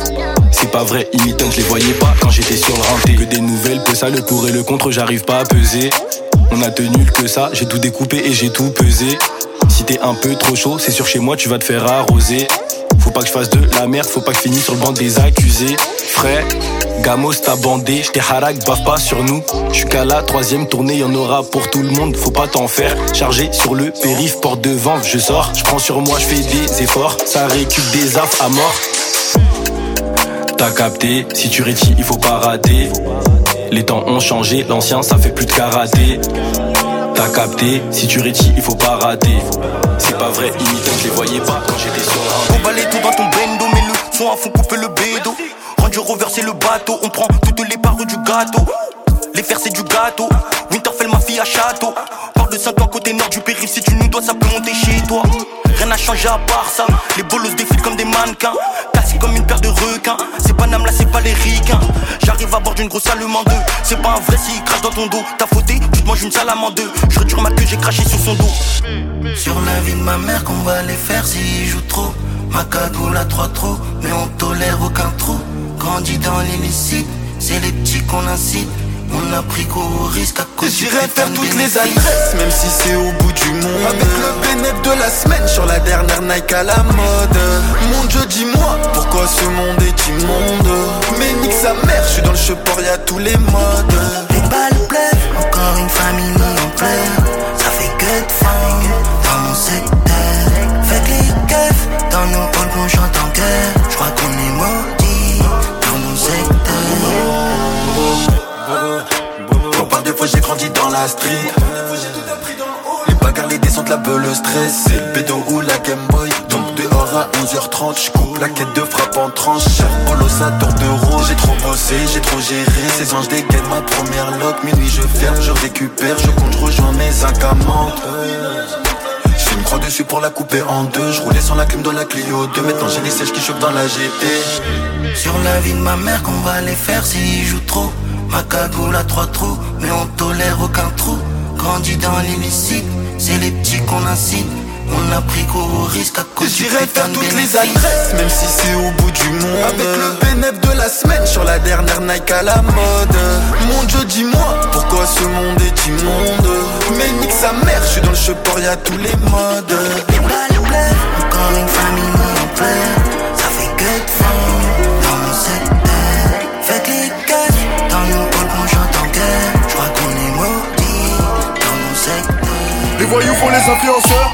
C'est pas vrai, imitant, je les voyais pas quand j'étais sur le. Que des nouvelles, peu ça, le pour et le contre, j'arrive pas à peser. On a tenu que ça, j'ai tout découpé et j'ai tout pesé. Si t'es un peu trop chaud, c'est sûr chez moi tu vas te faire arroser. Faut pas que je fasse de la merde, faut pas que je finisse sur le banc des accusés. Frère, Gamos t'a bandé, j't'ai harak, bave pas sur nous. J'suis qu'à la troisième tournée, y'en aura pour tout le monde, faut pas t'en faire. Chargé sur le périph, porte de je sors. J'prends sur moi, j'fais des efforts, ça récup des affres à mort. T'as capté, si tu rétis, il faut pas rater. Les temps ont changé, l'ancien ça fait plus de karaté. T'as capté, si tu rétis, il faut pas rater. C'est pas vrai, imitant, je les voyais pas quand j'étais sur un. Tout dans ton bendo, mais le son à fond couper le bédo. Rendu reverser le bateau, on prend toutes les parts du gâteau. Les fers c'est du gâteau, Winterfell ma fille à château. Parle de 5 ans côté nord du périph', si tu nous dois, ça peut monter chez toi. Rien n'a changé à part ça, les bolos défilent comme des mannequins. Cassé comme une paire de requins, c'est pas Nam là, c'est pas les ricains. J'arrive à bord d'une grosse allemand deux, c'est pas un vrai s'il crache dans ton dos. T'as fauté, tu te manges une deux. Je retire ma queue, j'ai craché sur son dos. Sur la vie de ma mère qu'on va les faire s'ils jouent trop Ma cagoule à trois trous, mais on tolère aucun trou Grandit dans l'illicite, c'est les petits qu'on incite on a pris gros risque à cause J'irai faire toutes les adresses, même si c'est au bout du monde. Avec le bénéfice de la semaine sur la dernière Nike à la mode. Mon Dieu, dis-moi, pourquoi ce monde est immonde? Mais nique sa mère, je suis dans le support, y'a tous les modes. Les balles pleuvent, encore une famille en pleurs. Ça fait que de dans mon secteur. Dans nos halls cœur. J'crois qu'on est maudits dans mon secteur. Pour pas de fois j'ai grandi dans la street. Les bagarres, les descentes, la beule, le stress. C'est le bédo ou la Game Boy. Donc dehors à 11h30, j'coupe la quête de frappe en tranche. Cher polo, ça tour d'euros. J'ai trop bossé, j'ai trop géré. Ces anges dégainent ma première loque. Minuit, je ferme, je récupère. Je compte, je rejoins mes incamantes. Une croix dessus pour la couper en deux. Je roulais sans la clim dans la Clio 2. Maintenant j'ai les sèches qui chauffent dans la GT. Sur la vie de ma mère qu'on va les faire s'ils jouent trop. Ma cagoule à trois trous, mais on tolère aucun trou. Grandit dans l'illicite, c'est les petits qu'on incite. On a pris gros risque à cause J'irai faire toutes les adresses, même si c'est au bout du monde. Avec le bénéfice de la semaine sur la dernière Nike à la mode. Mon Dieu, dis-moi, pourquoi ce monde est immonde? Mais nique sa mère, je suis dans le support, y'a tous les modes. Les balles pleuvent, encore une famille mise voyous font les influenceurs.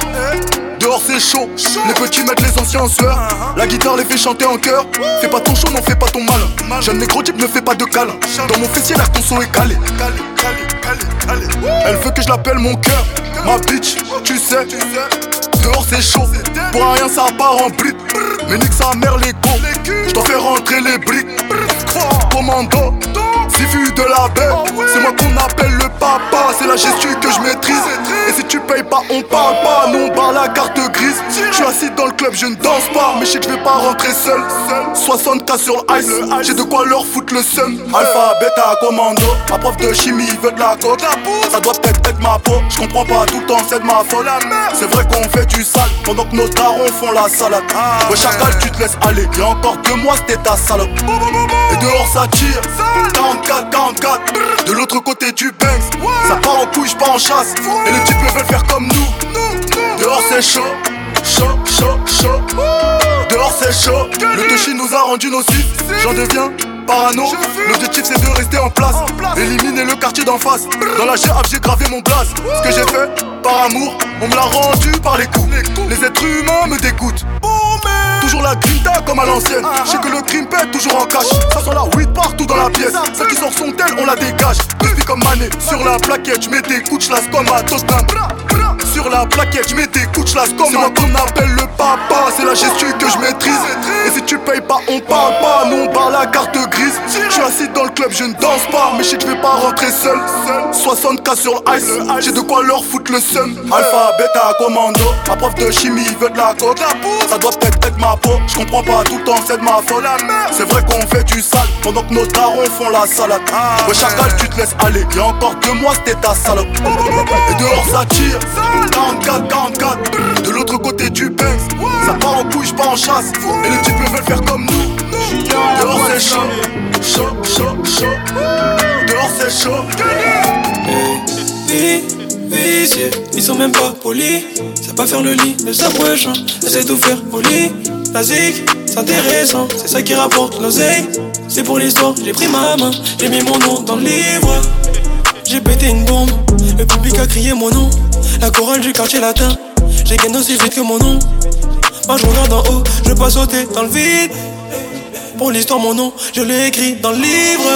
Dehors c'est chaud, les petits mettent les anciens en sueur. La guitare les fait chanter en chœur. Fais pas ton show, non fais pas ton mal. Jeune négro type ne fais pas de câlin. Dans mon fessier, là ton son est calé. Elle veut que je l'appelle mon cœur. Ma bitch, tu sais. Dehors c'est chaud, pour rien ça part en bride. Mais nique sa mère les cons. Je dois faire rentrer les briques. Commando, si vu de la baie, c'est moi qu'on appelle le papa. C'est la gestu que je maîtrise. Et si tu payes pas, on parle pas. Nous on parle la carte grise. Je suis assis dans le club, je ne danse pas. Mais je sais que je vais pas rentrer seul. 60k sur le ice, j'ai de quoi leur foutre le seum. Alpha, bêta, commando. Ma prof de chimie veut de la coke. Ça doit peut-être être ma peau. Je comprends pas tout le temps, c'est de ma faute. C'est vrai qu'on fait du sale pendant que nos darons font la salade. Ouais, chacal, tu te laisses aller. Y'a encore deux mois, c'était ta salope. Et dehors, ça tire. 44, 44. De l'autre côté du Banks, ça part en couille, pas en chasse. Et les types veulent faire comme nous. Dehors, c'est chaud. Chaud, chaud, chaud. Dehors, c'est chaud. Le Toshi nous a rendu nocifs. J'en deviens parano. L'objectif c'est de rester en place. Éliminer le quartier d'en face. Dans la GAF j'ai gravé mon blaze. Ce que j'ai fait par amour, on me l'a rendu par les coups. Les êtres humains me dégoûtent. Toujours la grinta comme à l'ancienne. Je sais que le crime pète toujours en cash. Ça sent la weed partout dans la pièce. Celle qui sort son tel, on la dégage. Crispy comme Mané. Sur la plaquette, je mets des couches las comme à Tottenham. Sur la plaquette, je mets des couches las comme à qu'on appelle le papa. C'est la gestu que je maîtrise. Et si tu payes pas, on parle pas. Nous on parle la carte grise. Je suis assis dans le club, je ne danse pas. Mais je sais que je vais pas rentrer seul. 60k sur le ice. J'ai de quoi leur foutre le seum. Alpha, bêta, commando. Ma prof de chimie veut de la coke. Ça doit peut-être être ma peau. Je comprends pas tout le temps, c'est de ma faute. C'est vrai qu'on fait du sale pendant que nos darons font la salade. Ouais, chacal, tu te laisses aller. Y'a encore deux mois, c'était ta salope. Et dehors, ça tire. 44, 44. De l'autre côté du Banks, ça part en couille, pas en chasse. Et les types veulent faire comme nous. Dehors, c'est chaud. Chaud, chaud, chaud. Dehors, c'est chaud. Ils sont même pas polis. C'est pas faire le lit, le s'approche, c'est tout faire lit. La c'est intéressant, c'est ça qui rapporte l'oseille. C'est pour l'histoire, j'ai pris ma main, j'ai mis mon nom dans le livre. J'ai pété une bombe, le public a crié mon nom. La chorale du quartier latin, j'ai gagné aussi vite que mon nom. Moi je regarde en haut, je veux pas sauter dans le vide. Pour l'histoire, mon nom, je l'ai écrit dans le livre.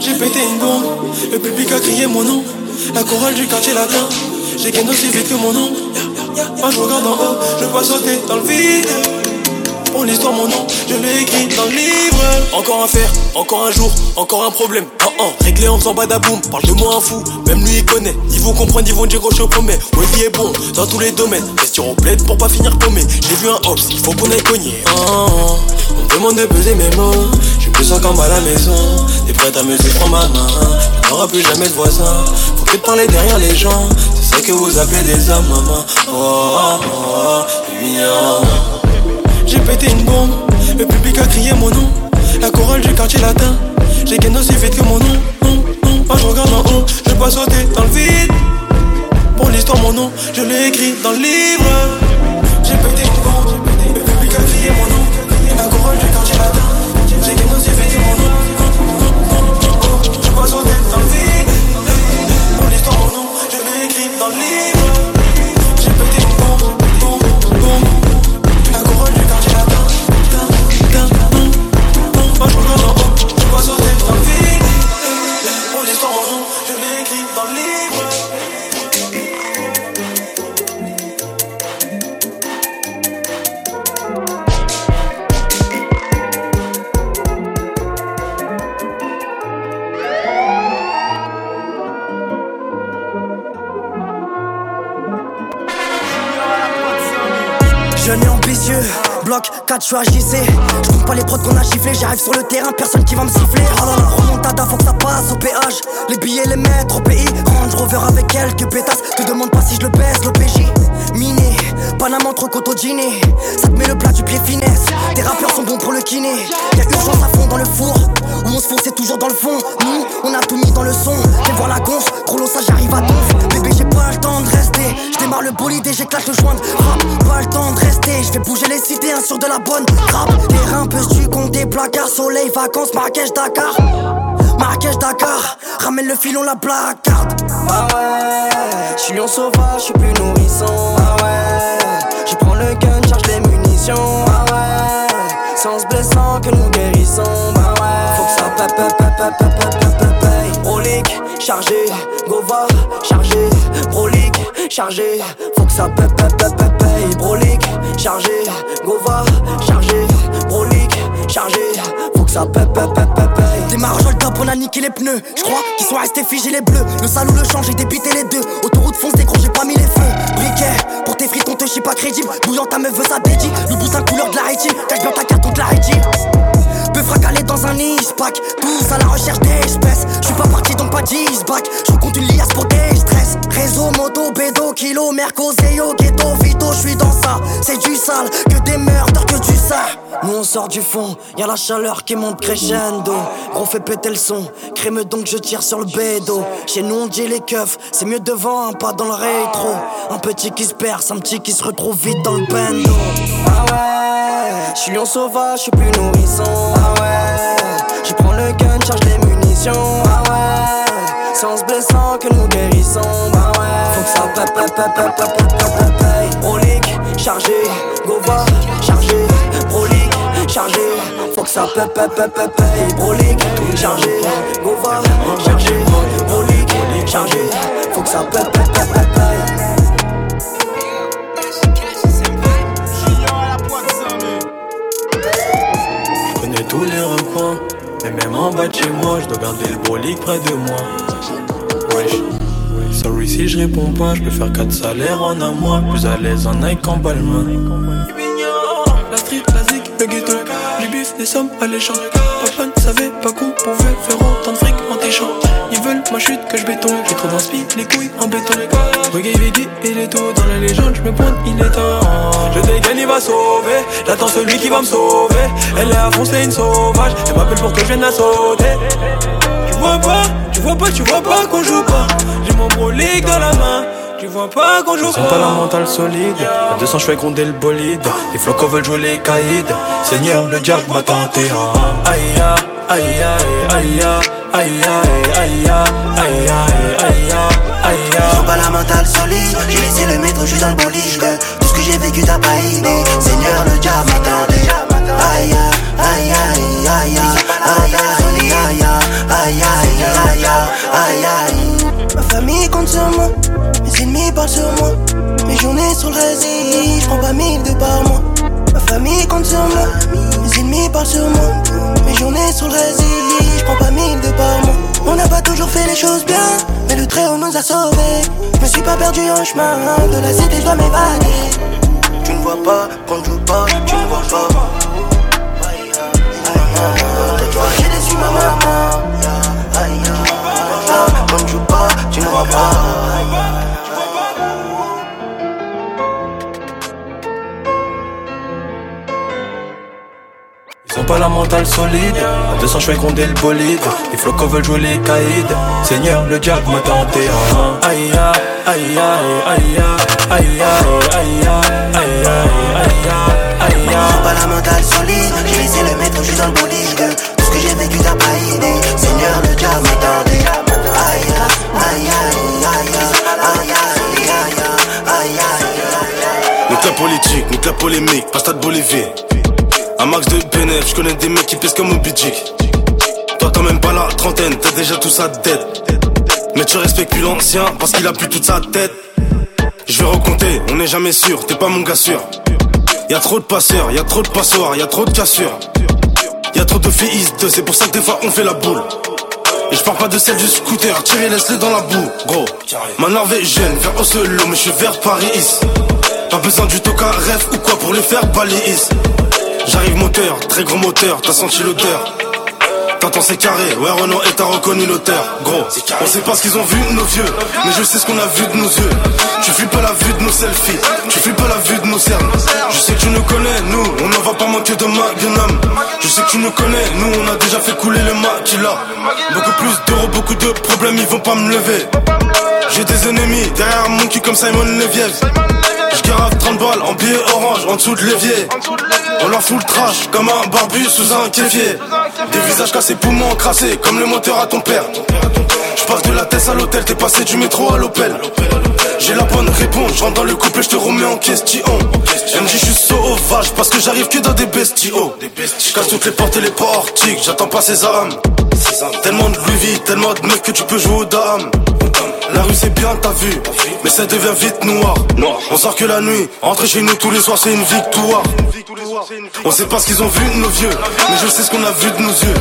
J'ai pété une bombe, le public a crié mon nom. La chorale du quartier latin, j'ai gagné aussi vite que mon nom. Moi je regarde en haut, je pas sauter dans le vide. Pour l'histoire, mon nom, je l'ai écrit dans le livre. Encore un faire, encore un jour, encore un problème. Oh oh, réglé en faisant badaboum. Parle de moi un fou, même lui il connaît. Ils vont comprendre, ils vont dire que je promets. Vie est bon dans tous les domaines. Question au plaide pour pas finir paumé. J'ai vu un hops, il faut qu'on aille cogner. Oh, oh, on demande de peser mes mots. Je suis plus sans à la maison. T'es prête à me suivre, prends ma main. Il n'y aura plus jamais de voisin. De parler derrière les gens. C'est ça que vous appelez des hommes, maman. Oh, oh, oh, j'ai pété une bombe, le public a crié mon nom. La chorale du quartier latin, j'ai gagné aussi vite que mon nom. Non, non, moi je regarde en haut, je pas sauter dans le vide. Pour l'histoire, mon nom, je l'ai écrit dans le livre. J'ai pété une bombe, le public a crié mon nom. La chorale du quartier latin, j'ai gagné aussi vite que mon nom. Bloc 4, je suis à JC. Je compte pas les prods qu'on a giflés, j'arrive sur le terrain, personne qui va me siffler. Oh là là, remontada, faut que ça passe au péage. Les billets, les mettre au pays. Range Rover avec quelques pétasses. Te demande pas si je le baisse, l'OPJ. Miné, Panama entre coteau dîner. Ça te met le plat du pied finesse. Tes rappeurs sont bons pour le kiné. Y'a urgence à fond dans le four. Où on se fout, c'est toujours dans le fond. Nous, on a tout mis dans le son. Viens voir la gonfle, lot, ça j'arrive à donf. Bébé, j'ai pas le temps de rester. Je démarre le bolide et j'éclate le joint. Rap, pas le temps de rester. Je vais bouger les cités, un sur de la bonne. Rap, les reins peu du compte des placards. Soleil, vacances, Marrakech, Dakar. Marrakech, Dakar. Ramène le filon, la placarde. Ah ouais, je suis lion sauvage, je suis plus nourrisson. Ah ouais, je prends le gun, charge les munitions. Ah ouais, c'est en se blessant que nous guérissons. Bah ouais, faut que ça. Brolic, chargé, Gova, chargé, Brolic, chargé, faut que ça chargé, Gova, chargé, chargé, ça. Démarrage le top, on a niqué les pneus. Je crois qu'ils sont restés figés les bleus. Le salaud le change, j'ai dépité les deux. Autoroute fonce gros, j'ai pas mis les feux. Briquet, pour tes frites, on te chie pas crédible. Bouillant ta meuf veut sa dédie. Le boussin couleur de la rétine. Cache bien ta carte, on te la rétine. Peu fracalé dans un ispac, tous à la recherche d'espèces. Je suis pas parti donc pas 10 bac. Je compte une liasse pour des stress. Réseau, moto, bédo, kilo, merco, zéo, ghetto, vito, je suis dans ça. C'est du sale, que des meurtres, que du ça. Nous on sort du fond, y'a la chaleur qui monte crescendo. Gros fait péter le son, créme donc je tire sur le bédo. Chez nous on dit les keufs, c'est mieux devant, hein, pas dans le rétro. Un petit qui se perce, un petit qui se retrouve vite dans le bendo. Ah ouais, je suis lion sauvage, je suis plus nourrisson. Ah ouais, je prends le gun, charge les munitions. Ah ouais, c'est en se blessant que nous guérissons. Bah ouais, faut que ça paye, paye, paye, paye, paye, paye. Prolique, chargé, Gova, chargé, prolique, chargé. Faut que ça paye, paye, paye, paye, paye. Prolique, chargé, Gova, chargé, prolique, chargé. Faut que ça paye, paye, paye, paye, paye. Les mais même en bas de chez moi, je dois garder le brolic près de moi. Wesh. Sorry si je réponds pas, je peux faire 4 salaires en un mois, plus à l'aise en Nike qu'en Balmain. La street, la zik, le ghetto, du bif, des sommes alléchantes. Papa ne savait pas qu'on pouvait faire autant de fric Ils veulent ma chute que je béton, j'ai trop d'inspi, les couilles en béton. Reggae, Vidi, il est tout dans la légende, je me pointe, il est temps. Je dégaine, il va sauver, j'attends celui qui va me sauver. Elle est à fond, c'est une sauvage, elle m'appelle pour que je vienne la sauter. Tu vois pas, tu vois pas, tu vois pas qu'on joue pas. J'ai mon brolic bic dans la main. Tu vois pas qu'on joue Ils ont pas la mentale solide. À 200 je fais gronder le bolide. Les flocos veulent jouer les caïds. Seigneur, le diable m'a tenté. hein. Aïe aïe aïe aïe aïe aïe aïe aïe aïe aïe aïe pas la mentale solide, j'ai laissé le métro, je suis dans le bolide. Tout ce que j'ai vécu, t'as pas idée. Seigneur, le diable m'attendait. Aïe, aïe, aïe, aïe, aïe, aïe, aïe, aïe, aïe, aïe, aïe, aïe. Ma famille compte sur moi, mes ennemis parlent sur moi. Mes journées sur le résil, je prends pas mille de par mois. Ma famille compte sur moi, mes ennemis parlent sur moi. Mes journées sur le prends pas mille de par mois. On n'a pas toujours fait les choses bien, mais le très haut nous a sauvés. Je me suis pas perdu en chemin, de la cité je dois m'évader. Tu ne vois pas, quand je tu ne vois pas. J'ai déçu ma maman. Quand je pas, tu ne vois pas. Ils ont pas la mentale solide. À 200 je fais gronder le bolide. Les flocos veulent jouer les caïds. Seigneur, le diable m'a tenté. hein. Aïe aïe aïe aïe aïe aïe aïe aïe aïe aïe pas la mentale solide, j'ai laissé le métro, je suis dans le bolide. Tout ce que j'ai vécu, t'as pas idée. Seigneur, le diable m'attendait. Aïe, aïe, aïe, aïe, aïe, aïe, aïe, aïe, aïe. Nique la politique, nique la polémique, pas stade Bolivie. Un max de bénéf, je connais des mecs qui pèsent comme un bidjik. Toi t'as même pas la trentaine, t'as déjà tout sa tête. Mais tu respectes plus l'ancien parce qu'il a plus toute sa tête. Je vais recompter, on n'est jamais sûr, t'es pas mon gars sûr. Y'a trop de passeurs, y'a trop de passoires, y'a trop de cassures. Y'a trop de filles de, c'est pour ça que des fois on fait la boule. Et je parle pas de celle du scooter, tirez laisse-les dans la boue, gros. Ma norvégienne, vers Oslo, mais je suis vers Paris. Pas besoin du toca ref ou quoi pour les faire balayer. J'arrive moteur, très gros moteur, t'as senti l'odeur. T'entends c'est carré, ouais Renault et t'as reconnu l'auteur. Gros, on sait pas ce qu'ils ont vu nos vieux Mais je sais ce qu'on a vu de nos yeux. Tu fuis pas la vue de nos selfies Tu fuis pas la vue de nos cernes. Je sais que tu nous connais, nous On n'en va pas manquer de magnum. Je sais que tu nous connais, nous on a déjà fait couler le maquila Beaucoup plus d'euros, beaucoup de problèmes, ils vont pas me lever. J'ai des ennemis derrière mon cul comme Simon Leviev. Je garave 30 balles en billets orange en dessous de l'évier. On leur fout le trash comme un barbu sous un kéfier. Des visages cassés, poumons crassés comme le moteur à ton père. Je passe de la tête à l'hôtel, t'es passé du métro à l'Opel. J'ai la bonne réponse, je dans le couple et je te remets en question. MJ, je suis sauvage parce que j'arrive que dans des bestiaux. Je casse toutes les portes et les portiques, j'attends pas ces âmes. Tellement de Louis tellement de mecs que tu peux jouer aux dames. La rue c'est bien t'as vu. Mais ça devient vite noir. On sort que la nuit. Rentrer chez nous tous les soirs c'est une victoire. On sait pas ce qu'ils ont vu de nos vieux. Mais je sais ce qu'on a vu de nos yeux.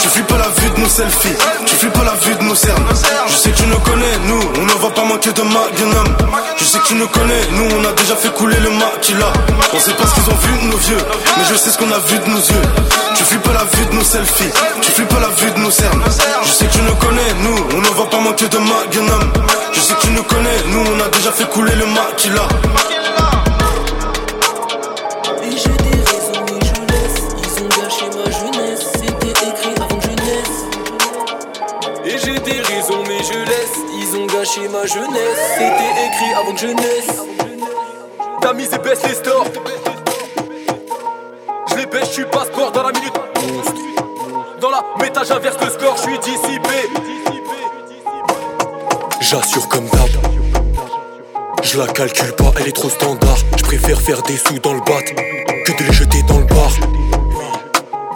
Tu fuis pas la vue de nos selfies. Tu fuis pas la vue de nos cernes. Je sais que tu nous connais Nous. On ne va pas manquer de magnum Je sais que tu nous connais Nous. On a déjà fait couler le maquila. On sait pas ce qu'ils ont vu de nos vieux. Mais je sais ce qu'on a vu de nos yeux. Tu fuis pas la vue de nos selfies. Tu fuis pas la vue de nos cernes. Je sais que tu nous connais Nous. On ne va pas manquer de magnum je sais qu'ils nous connais, nous on a déjà fait couler le maquillage. Et j'ai des raisons, mais je laisse. Ils ont gâché ma jeunesse. C'était écrit avant de jeunesse. Et j'ai des raisons, mais je laisse. Ils ont gâché ma jeunesse. C'était écrit avant de mis D'amiser, baisse les stores. Je les baisse, je suis passeport dans la minute. Dans la métage inverse, le score, je suis dissipé. J'assure comme d'hab. Je la calcule pas, elle est trop standard. Je préfère faire des sous dans le bat que de les jeter dans le bar.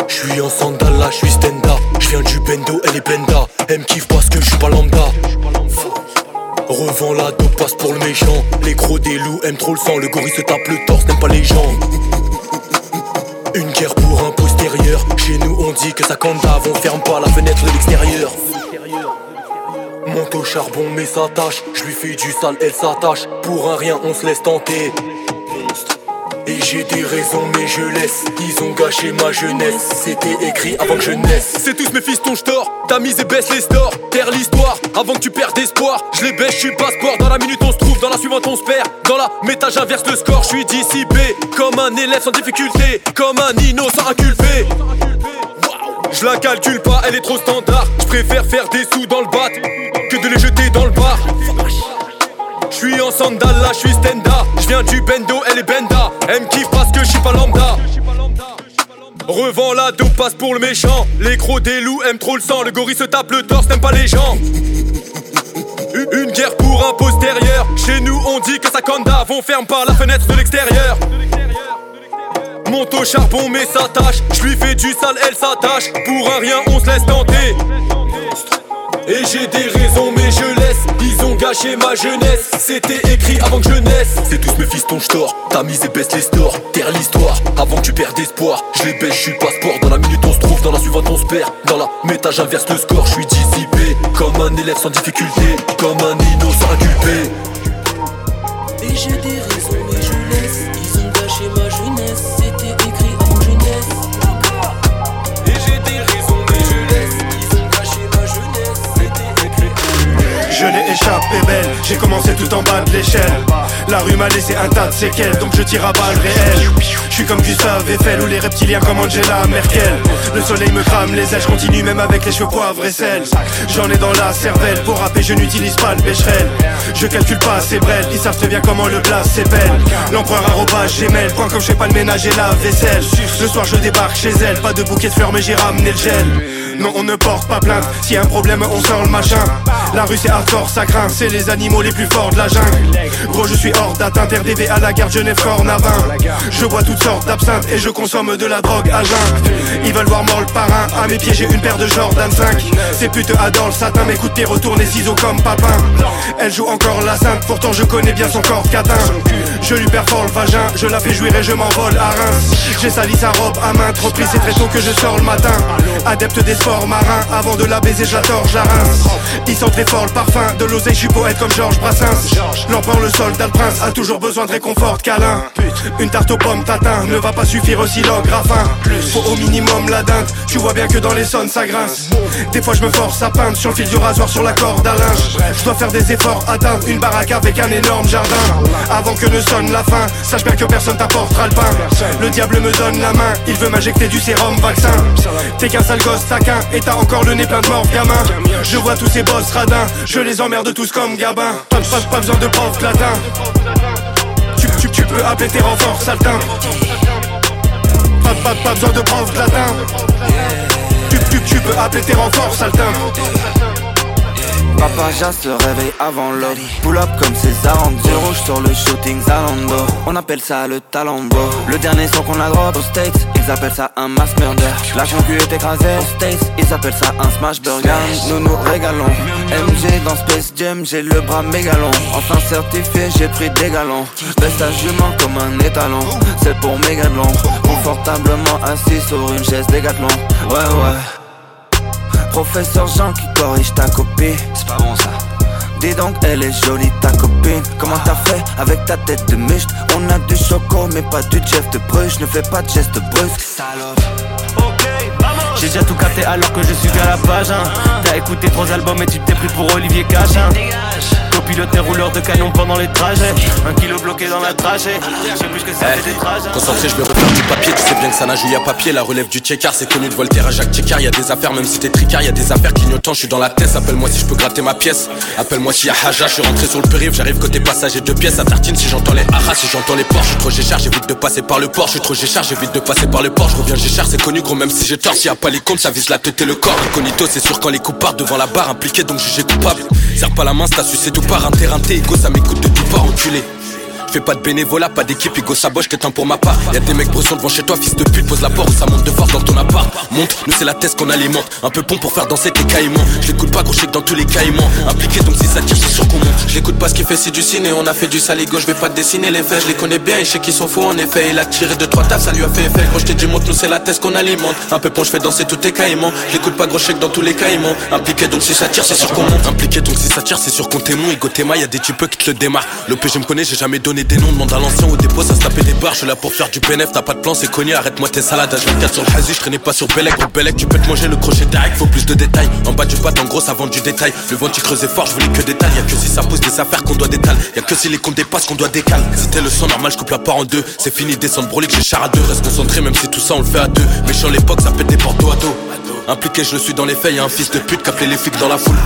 Je suis en sandal là, je suis stand-up. Je viens du bendo, elle est benda. Elle me kiffe parce que je suis pas lambda. Revends la dope, passe pour le méchant. Les gros des loups aiment trop le sang. Le gorille se tape le torse, n'aime pas les gens. Une guerre pour un postérieur. Chez nous, on dit que ça condave. On ferme pas la fenêtre de l'extérieur. Monte au charbon mais ça tâche Je lui fais du sale, elle s'attache Pour un rien on se laisse tenter Et j'ai des raisons mais je laisse Ils ont gâché ma jeunesse C'était écrit avant que je naisse C'est tous mes fistons, j'tors. T'as mis et baisse les stores. Terre l'histoire avant que tu perdes espoir. Je les baisse, je suis passeport. Dans la minute, on se trouve. Dans la suivante, on se perd. Dans la méta, j'inverse le score. Je suis dissipé. Comme un élève sans difficulté. Comme un innocent inculpé. Je la calcule pas, elle est trop standard. Je préfère faire des sous dans le bat que de les jeter dans le bar. suis en sandal là, je suis stenda. Je viens du bendo, elle est benda. Elle me kiffe parce que je suis pas lambda. Revends la dope, passe pour le méchant. Les crocs des loups aiment trop le sang. Le gorille se tape le torse, n'aime pas les gens. Une- guerre pour un postérieur. Chez nous, on dit que ça conda. On ferme par la fenêtre de l'extérieur. Monte au charbon, mais ça tâche. Je lui fais du sale, elle s'attache. Pour un rien, on se laisse tenter. Et j'ai des raisons, mais je laisse. Ils ont gâché ma jeunesse. C'était écrit avant que je naisse. C'est tous mes fistons, je tors. Ta mise et baisse les stores. Terre l'histoire. Avant que tu perdes espoir. Je les baisse, je suis passeport. Dans la minute, on se trouve. Dans la suivante, on se perd. Dans la méta, j'inverse le score. Je suis dissipé. Comme un élève sans difficulté. Comme un innocent inculpé. Et j'ai des j'ai commencé tout en bas de l'échelle. La rue m'a laissé un tas de séquelles, donc je tire à balles réelles. Je suis comme Gustave Eiffel ou les reptiliens comme Angela Merkel. Le soleil me crame les ailes, je continue même avec les cheveux poivre et sel. J'en ai dans la cervelle, pour rapper je n'utilise pas le bécherel. Je calcule pas ces brels, ils savent très bien comment le blast s'épelle. L'empereur arrobage Gmail, point comme je pas le ménage et la vaisselle. Le soir je débarque chez elle, pas de bouquet de fleurs mais j'ai ramené le gel. Non, on ne porte pas plainte. A un problème, on sort le machin. La rue, c'est hardcore, ça craint. C'est les animaux les plus forts de la jungle. Gros, je suis hors d'atteinte. RDV à la garde Genève, Cornavin. Je bois toutes sortes d'absinthe et je consomme de la drogue à jeun. Ils veulent voir mort le parrain. À mes pieds, j'ai une paire de Jordan 5. Ces putes adorent le satin. De pied retournent les ciseaux comme papin. Elle joue encore la sainte. Pourtant, je connais bien son corps catin. Je lui perfore le vagin. Je la fais jouir et je m'envole à Reims. J'ai sali sa robe à main. Trop pris, c'est très tôt que je sors le matin. Adepte des marins. Avant de la baiser, à Reims. Il sent très fort le parfum de l'oseille. Je suis poète comme Georges Brassens. L'empereur, le soldat, le prince a toujours besoin de réconfort, câlin. Une tarte aux pommes tatin ne va pas suffire aussi graffin. Faut au minimum la dinde. Tu vois bien que dans les sons ça grince. Des fois je me force à peindre sur le fil du rasoir sur la corde à linge. Je dois faire des efforts, atteindre une baraque avec un énorme jardin. Avant que ne sonne la fin, sache bien que personne t'apportera le pain. Le diable me donne la main, il veut m'injecter du sérum vaccin. T'es qu'un sale gosse taquin et t'as encore le nez plein de morts gamin. Je vois tous ces boss radins, je les emmerde tous comme gabin. Pas, pas, pas besoin de prof latin. Tu, tu, tu peux appeler tes renforts saltins. Pas, pas, pas besoin de prof latin. Tu, tu, tu peux appeler tes renforts saltins. Papa Jas se réveille avant l'aube Pull up comme César en dur rouge sur le shooting Zalando. On appelle ça le talambo. Le dernier son qu'on a drop aux States Ils appellent ça un mass murder. La concu est écrasée aux States Ils appellent ça un smash burger. Nous nous régalons. MJ dans Space Jam J'ai le bras mégalon. Enfin certifié j'ai pris des galons. Baisse à jument comme un étalon C'est pour mégalon Confortablement assis sur une chaise dégathlon Ouais ouais Professeur Jean qui corrige ta copie C'est pas bon ça. Dis donc elle est jolie ta copine. Comment t'as fait avec ta tête de muscle On a du choco mais pas du chef de bruche Ne fais pas de geste brusque. Salope J'ai déjà tout capté alors que je suis à la page hein. T'as écouté trois albums et tu t'es pris pour Olivier Cachin Copilote rouleur de canon pendant les trajets Un kilo bloqué dans la trajet Je sais plus que ça fait des trajets Concentré, je vais refaire du papier. Tu sais bien que ça nage où y a papier. La relève du checkard, c'est connu de Voltaire à Jacques Checkard. Y a des affaires, même si t'es tricard, y a des affaires clignotants. Je suis dans la tête. Appelle-moi si je peux gratter ma pièce. Appelle-moi s'il y a Haja. Je suis rentré sur le périph'. J'arrive côté passager de pièces. À tartine si j'entends les haras, si j'entends les ports. Je suis trop géchard, j'évite de passer par le port. Je suis trop géchard, j'évite de passer par le port. Je reviens géchard, c'est connu, gros, même si j'ai tort. S'il y a pas les comptes, ça vise la tête et le corps. Incognito, c'est sûr quand les coups partent devant la barre. Impliqué, donc jugé coupable. Serre pas la main, t'as sucé tout part. Interrinté, ego, ça m'écoute de tout part, enculé. Fais pas de bénévolat, pas d'équipe, Igo Saboche, t'éteins pour ma part. Y'a des mecs bressons devant chez toi, fils de pute, pose la porte, ça monte de force dans ton appart. Monte, nous c'est la thèse qu'on alimente. Un peu pont pour faire danser tes caïmans. Je pas, gros, je dans tous les caïmans. Impliqué, donc si ça tire, c'est sûr qu'on monte. Je l'écoute pas ce qu'il fait, c'est du ciné. On a fait du saligo, je vais pas dessiner les faits. Je les connais bien et je sais qu'ils sont faux en effet. Il a tiré de trois tables, ça lui a fait effet. Gros, je t'ai dit, monte, nous c'est la thèse qu'on alimente. Un peu pont, je fais danser tous tes caïmans. Je pas, gros, dans tous les caïmans. Impliqué, donc si ça tire, c'est sûr qu'on monte. Impliqué, donc si ça tire, c'est sûr qu'on témoin. Igo Tema, y'a des types qui te le démarrent. Je me connais, j'ai jamais donné des noms, demande à l'ancien au dépôt, ça se tapait des barres. Je suis là pour faire du bénéf, t'as pas de plan, c'est connu. Arrête-moi tes salades, je 24 sur le hasi, je traînais pas sur Bellec. Gros Bellec, tu peux te manger le crochet direct, faut plus de détails. En bas du pâte, en gros, ça vend du détail. Le vent, tu creusais fort, je voulais que détails. Y'a que si ça pousse des affaires qu'on doit détaler. Y'a que si les comptes dépassent qu'on doit décaler. C'était le son normal, je coupe la part en deux. C'est fini, descendre brolique, j'ai char à deux. Reste concentré, même si tout ça on le fait à deux. Méchant l'époque, ça pète des portes à dos. Impliqué, je le suis dans les faits, y'a un fils de pute qui les flics dans la foule.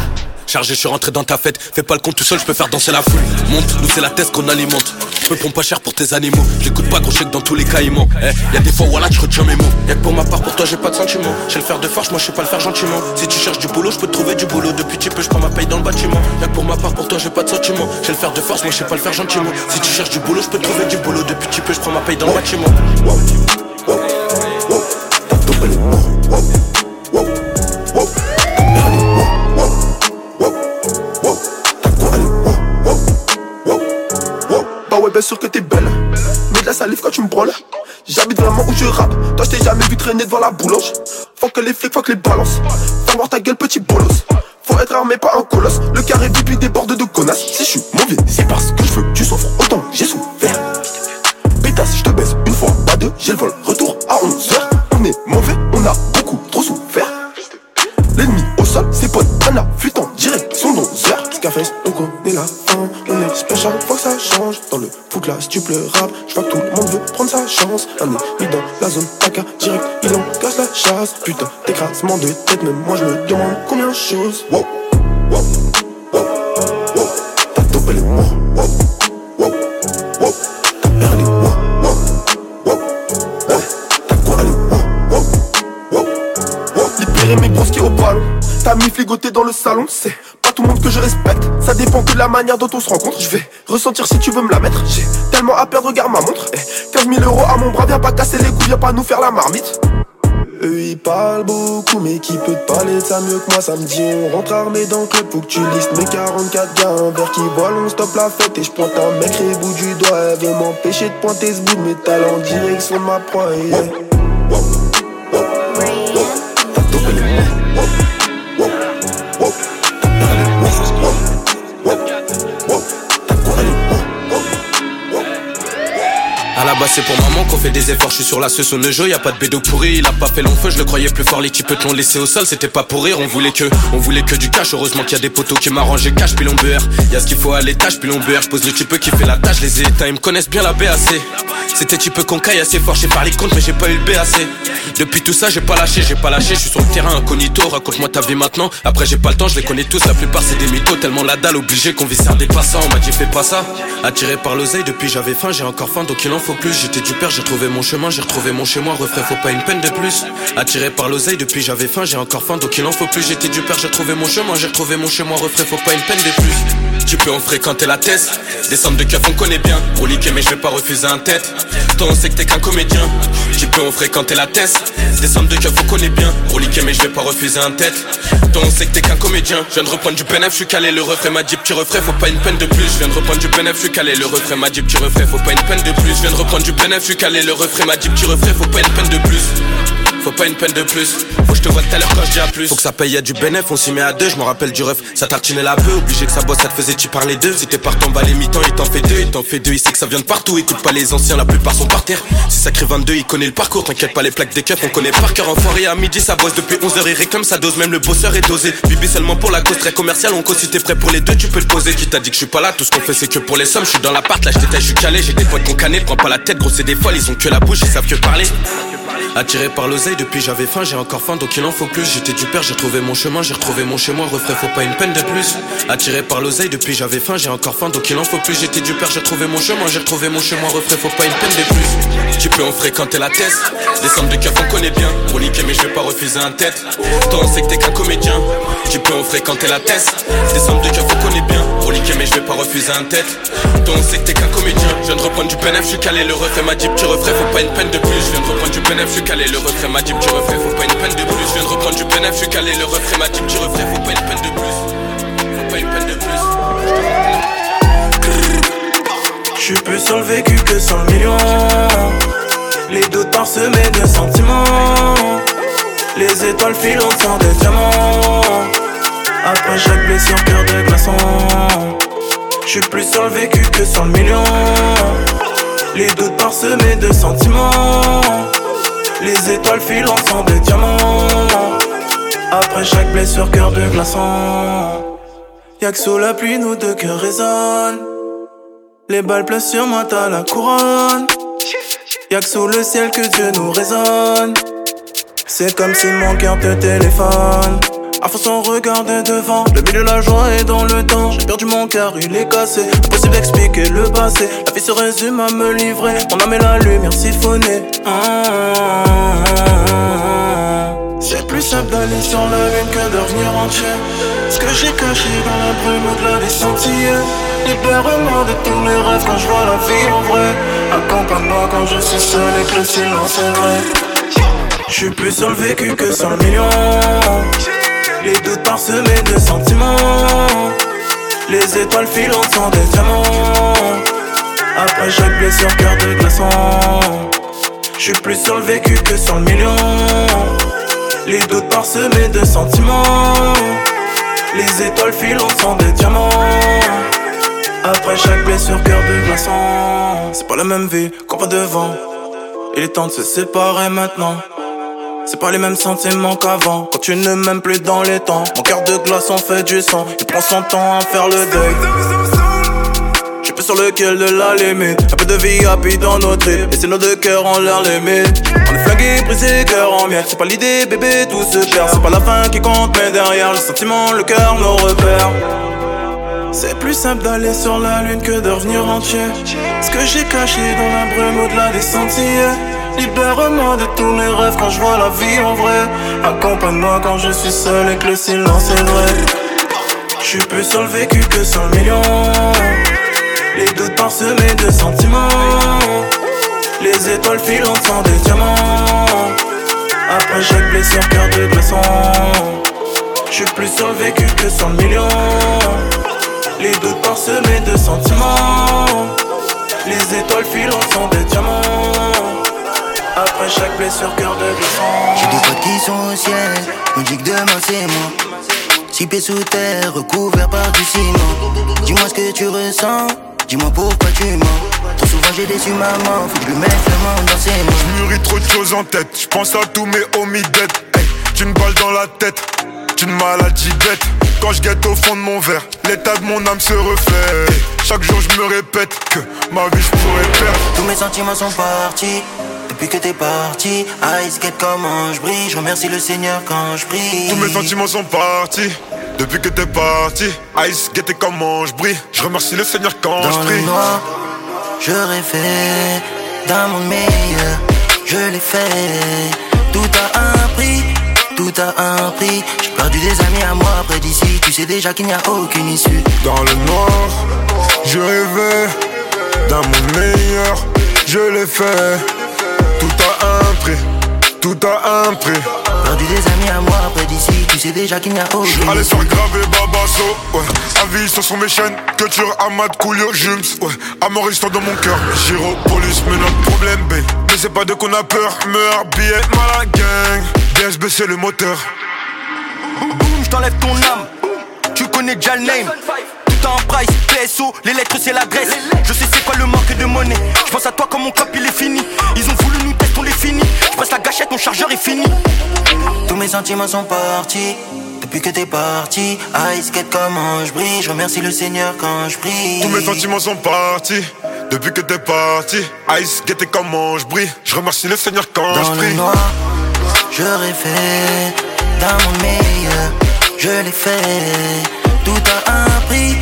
Chargé, je suis rentré dans ta fête. Fais pas le compte tout seul, je peux faire danser la foule. Monte, nous c'est la thèse qu'on alimente. Je me prends pas cher pour tes animaux. J'écoute pas gros chèque dans tous les ment. Eh, y a des fois, voilà, je retiens mes mots. Y'a que pour ma part, pour toi, j'ai pas de sentiments. J'ai le faire de force, moi je sais pas le faire gentiment. Si tu cherches du boulot, je peux te trouver du boulot. Depuis tu peux, je prends ma paye dans le bâtiment. Y'a que pour ma part, pour toi, j'ai pas de sentiments. J'ai le faire de force, moi je sais pas le faire gentiment. Si tu cherches du boulot, je peux te trouver du boulot. Depuis tu peux, je prends ma paye dans le bâtiment. Bien sûr que t'es belle. Mais de la salive quand tu me branles. J'habite vraiment où je rappe. Toi, je t'ai jamais vu traîner devant la boulange. Faut que les flics, faut que les balances. Fais voir ta gueule, petit bolos. Faut être armé, pas un colosse. Le carré lui déborde de connasses. Si je suis mauvais, c'est parce que je veux que tu souffres autant. J'ai souffert. Pétasse, je te baisse une fois, pas deux. J'ai le vol, retour à 11h. On est mauvais, on a beaucoup trop souffert. L'ennemi au sol, ses potes, un afflûte en direction d'11h. Scarface, on Dans le rap, je vois que tout le monde veut prendre sa chance. Un ennemi dans la zone, AK direct, il en casse la chasse. Putain, d'écrasement de tête, même moi je me demande combien de choses. Wow, wow, wow, wow. T'as topé les mots, wow, wow, wow. T'as perdu. T'as quoi aller, wow, wow, wow. Libérer mes grosses qui au ballon. T'as mis fligoté dans le salon, c'est la manière dont on se rencontre. Je vais ressentir si tu veux me la mettre. J'ai tellement à perdre, regarde ma montre. Eh, 15 000 euros à mon bras, viens pas casser les couilles, viens pas nous faire la marmite. Eux ils parlent beaucoup, mais qui peut te parler de ça mieux que moi Samedi on rentre armé dans le club, faut que tu listes mes 44 gars Un verre qui vole, on stoppe la fête et je pointe un mec bout du doigt Elle veut m'empêcher de pointer ce bout de métal en direction de ma proie. Base c'est pour maman qu'on fait des efforts, je suis sur la sauce au jeu, y a pas de bédo pourri, il a pas fait long feu, je le croyais plus fort, les types te l'ont laissé au sol, c'était pas pour rire, on voulait que, on voulait que du cash, heureusement qu'il y a des poteaux qui m'arrangent cash, puis l'on y a ce qu'il faut à l'étage, puis l'on je pose le type qui fait la tâche, les états, ils me connaissent bien la BAC, c'était type qu'on caille assez fort, j'ai parlé compte mais j'ai pas eu le BAC, depuis tout ça j'ai pas lâché, j'ai pas lâché, je suis sur le terrain incognito, raconte-moi ta vie maintenant, après j'ai pas le temps, je les connais tous, la plupart c'est des mythos, tellement la dalle, obligé qu'on visse des passants, on m'a dit fais pas ça, attiré par l'oseille, depuis j'avais faim, j'ai encore faim, donc il en faut j'étais du père, j'ai trouvé mon chemin, j'ai retrouvé mon chez moi, refrais, faut pas une peine de plus. Attiré par l'oseille, depuis j'avais faim, j'ai encore faim, donc il en faut plus. J'étais du père, j'ai trouvé mon chemin, j'ai retrouvé mon chez moi, refrais, faut pas une peine de plus. Tu peux en fréquenter la thèse, des centres de keuf on connaît bien. Pour mais je vais pas refuser un tête. Toi on sait que t'es qu'un comédien. Tu peux en fréquenter la thèse, des centres de keuf on connaît bien. Pour mais je vais pas refuser un tête. Toi on sait que t'es qu'un comédien. Je viens de reprendre du bénéf, je suis calé, le refrain m'a dit petit refrain, faut pas une peine de plus. Je viens de reprendre du bénéf, je suis calé, le refrain m'a dit petit refrain, faut pas une peine de plus. Du bénéf, je suis calé, le refrain? M'a dit petit refrain, faut pas une peine de plus. Faut pas une peine de plus. Faut que je te vois tout à l'heure quand je dis à plus. Faut que ça paye, y'a du bénéf, on s'y met à deux. Je me rappelle du ref, ça tartinait la peu. Obligé que ça bosse, ça te faisait tu parler d'eux. Si t'es partant, bah les mi-temps, il t'en fait deux. Il t'en fait deux, il sait que ça vient de partout. Écoute pas les anciens, la plupart sont par terre. Si ça crée 22, il connaît le parcours. T'inquiète pas, les plaques des keufs, on connaît par cœur. Enfoiré à midi, ça bosse depuis 11h. Il réclame sa dose, même le bosseur est dosé. Bibi seulement pour la cause très commerciale. On si t'es prêt pour les deux, tu peux le poser. Qui t'a dit que je suis pas là, tout ce qu'on fait c'est que pour les sommes. Je suis dans l'appart, là je je suis calé. J'ai des potes qu'on canait, prends pas la tête, gros, des folles. Ils ont que la bouche, ils savent que parler. Attiré par depuis j'avais faim, j'ai encore faim, donc il en faut plus. J'étais du père, j'ai trouvé mon chemin, j'ai retrouvé mon chez moi, refrais, faut pas une peine de plus. Attiré par l'oseille, depuis j'avais faim, j'ai encore faim, donc il en faut plus. J'étais du père, j'ai trouvé mon chemin, j'ai retrouvé mon chez moi, refrais, faut pas une peine de plus. Tu peux en fréquenter la thèse, des centres de keuf on connaît bien. Pour mais je vais pas refuser un tête. Toi on sait que t'es qu'un comédien. Tu peux en fréquenter la thèse, des centres de keuf on connaît bien. Pour mais je vais pas refuser un tête. Toi on sait que t'es qu'un comédien. Je viens de reprendre du bénéf, je suis calé, le refrain m'a dit petit refrain, faut pas une peine de plus. Je viens de reprendre du bénéf, je suis calé, le refrain m'a dit petit refrain, faut pas une peine de plus. Je viens de reprendre du bénéf, je suis calé, le refrain m'a dit petit refrain, faut pas une peine de plus. Faut pas une peine de plus. Je suis plus sur le vécu que sur le million. Les doutes parsemés de sentiments. Les étoiles filantes sont des diamants. Après chaque blessure, cœur de glaçon. Je suis plus sur le vécu que sur le million. Les doutes parsemés de sentiments. Les étoiles filantes sont des diamants. Après chaque blessure, cœur de glaçon. Y'a sous la pluie, nos deux cœurs résonnent. Les balles pleuvent sur moi, t'as la couronne. Y'a sous le ciel que Dieu nous raisonne. C'est comme si mon cœur te téléphone. À force sans regarder devant, le milieu la joie est dans le temps. J'ai perdu mon cœur, il est cassé. Impossible d'expliquer le passé. La vie se résume à me livrer. On a mis la lumière siphonnée. C'est plus simple d'aller sur la lune que de revenir entier. Ce que j'ai caché dans la brume au-delà des sentiers. Libère-moi de tous les rêves quand je vois la vie en vrai. Accompagne-moi quand je suis seul et que le silence est vrai. Je suis plus sur le vécu que sur le million. Les doutes parsemés de sentiments. Les étoiles filantes sont des diamants. Après chaque blessure, cœur de glaçon. Je suis plus sur le vécu que sur le million. Les doutes parsemés de sentiments. Les étoiles filantes sont des diamants. Après chaque blessure, cœur de glaçon. C'est pas la même vie qu'on va devant. Il est temps de se séparer maintenant. C'est pas les mêmes sentiments qu'avant. Quand tu ne m'aimes plus dans les temps. Mon cœur de glace en fait du sang. Il prend son temps à faire le deuil. J'suis plus sur lequel de la limite. Un peu de vie happy dans nos tripes. Et c'est nos deux cœurs en l'air limite. On est flingués, brisés, cœur en miel. C'est pas l'idée, bébé, tout se perd. C'est pas la fin qui compte, mais derrière le sentiment, le cœur, nos repères. C'est plus simple d'aller sur la lune que de revenir entier. Ce que j'ai caché dans la brume au-delà des sentiers. Libère-moi de tous mes rêves quand je vois la vie en vrai. Accompagne-moi quand je suis seul et que le silence est vrai. Je suis plus sur le vécu que sur le million. Les doutes parsemés de sentiments. Les étoiles filantes sont des diamants. Après chaque blessure, cœur de glaçon. Je suis plus sur le vécu que sur le million. Les doutes parsemés de sentiments. Les étoiles filantes sont des diamants. Après chaque blessure, cœur de glaçon. J'ai des potes qui sont au ciel, on dit que demain c'est moi. Six pieds sous terre, recouvert par du ciment. Dis-moi ce que tu ressens, dis-moi pourquoi tu mens. Trop souvent j'ai déçu maman, faut que je mette le monde dans ses mains. Je mûris trop de choses en tête, je pense à tous mes homies dead. Hey, j'ai une balle dans la tête, j'ai une maladie bête. Quand je guette au fond de mon verre, l'état de mon âme se refait. Hey, chaque jour je me répète que ma vie je pourrais perdre. Tous mes sentiments sont partis. Depuis que t'es parti, Ice Skate comment je brille, je remercie le Seigneur quand je prie. Tous mes sentiments sont partis. Depuis que t'es parti, Ice Skate comment je brille, je remercie le Seigneur quand je Dans prie. le noir, je rêvais d'un monde meilleur, je l'ai fait. Tout a un prix, tout a un prix. J'ai perdu des amis à moi après d'ici, tu sais déjà qu'il n'y a aucune issue. Dans le noir, je rêvais d'un monde meilleur, je l'ai fait. Tout a un prix, tout a un prix. Perdu des amis à moi après d'ici, tu sais déjà qu'il n'y a aucune issue. Allez sur gravé Babasso, ouais. Avis sur son mes chaînes, culture Ahmad Coolio Jums, ouais. Amour histoire dans mon cœur, Giro, police, mais notre problème, babe. Mais c'est pas de qu'on a peur, meurt, billet, mal à gang. DSB c'est le moteur. Boum, j't'enlève ton âme. Tu connais déjà le name. En price, PSO, les lettres c'est l'adresse. Je sais c'est quoi le manque de monnaie. Je pense à toi quand mon cop il est fini. Ils ont voulu nous tester, on les finit. Je passe la gâchette, mon chargeur est fini. Tous mes sentiments sont partis. Depuis que t'es parti, Ice Skate comment je brille, je remercie le Seigneur quand je prie. Tous mes sentiments sont partis. Depuis que t'es parti, Ice, guette comment je brille. Je remercie le Seigneur quand Dans je le prie. noir, je rêvais d'un monde meilleur, je l'ai fait. Tout a un prix,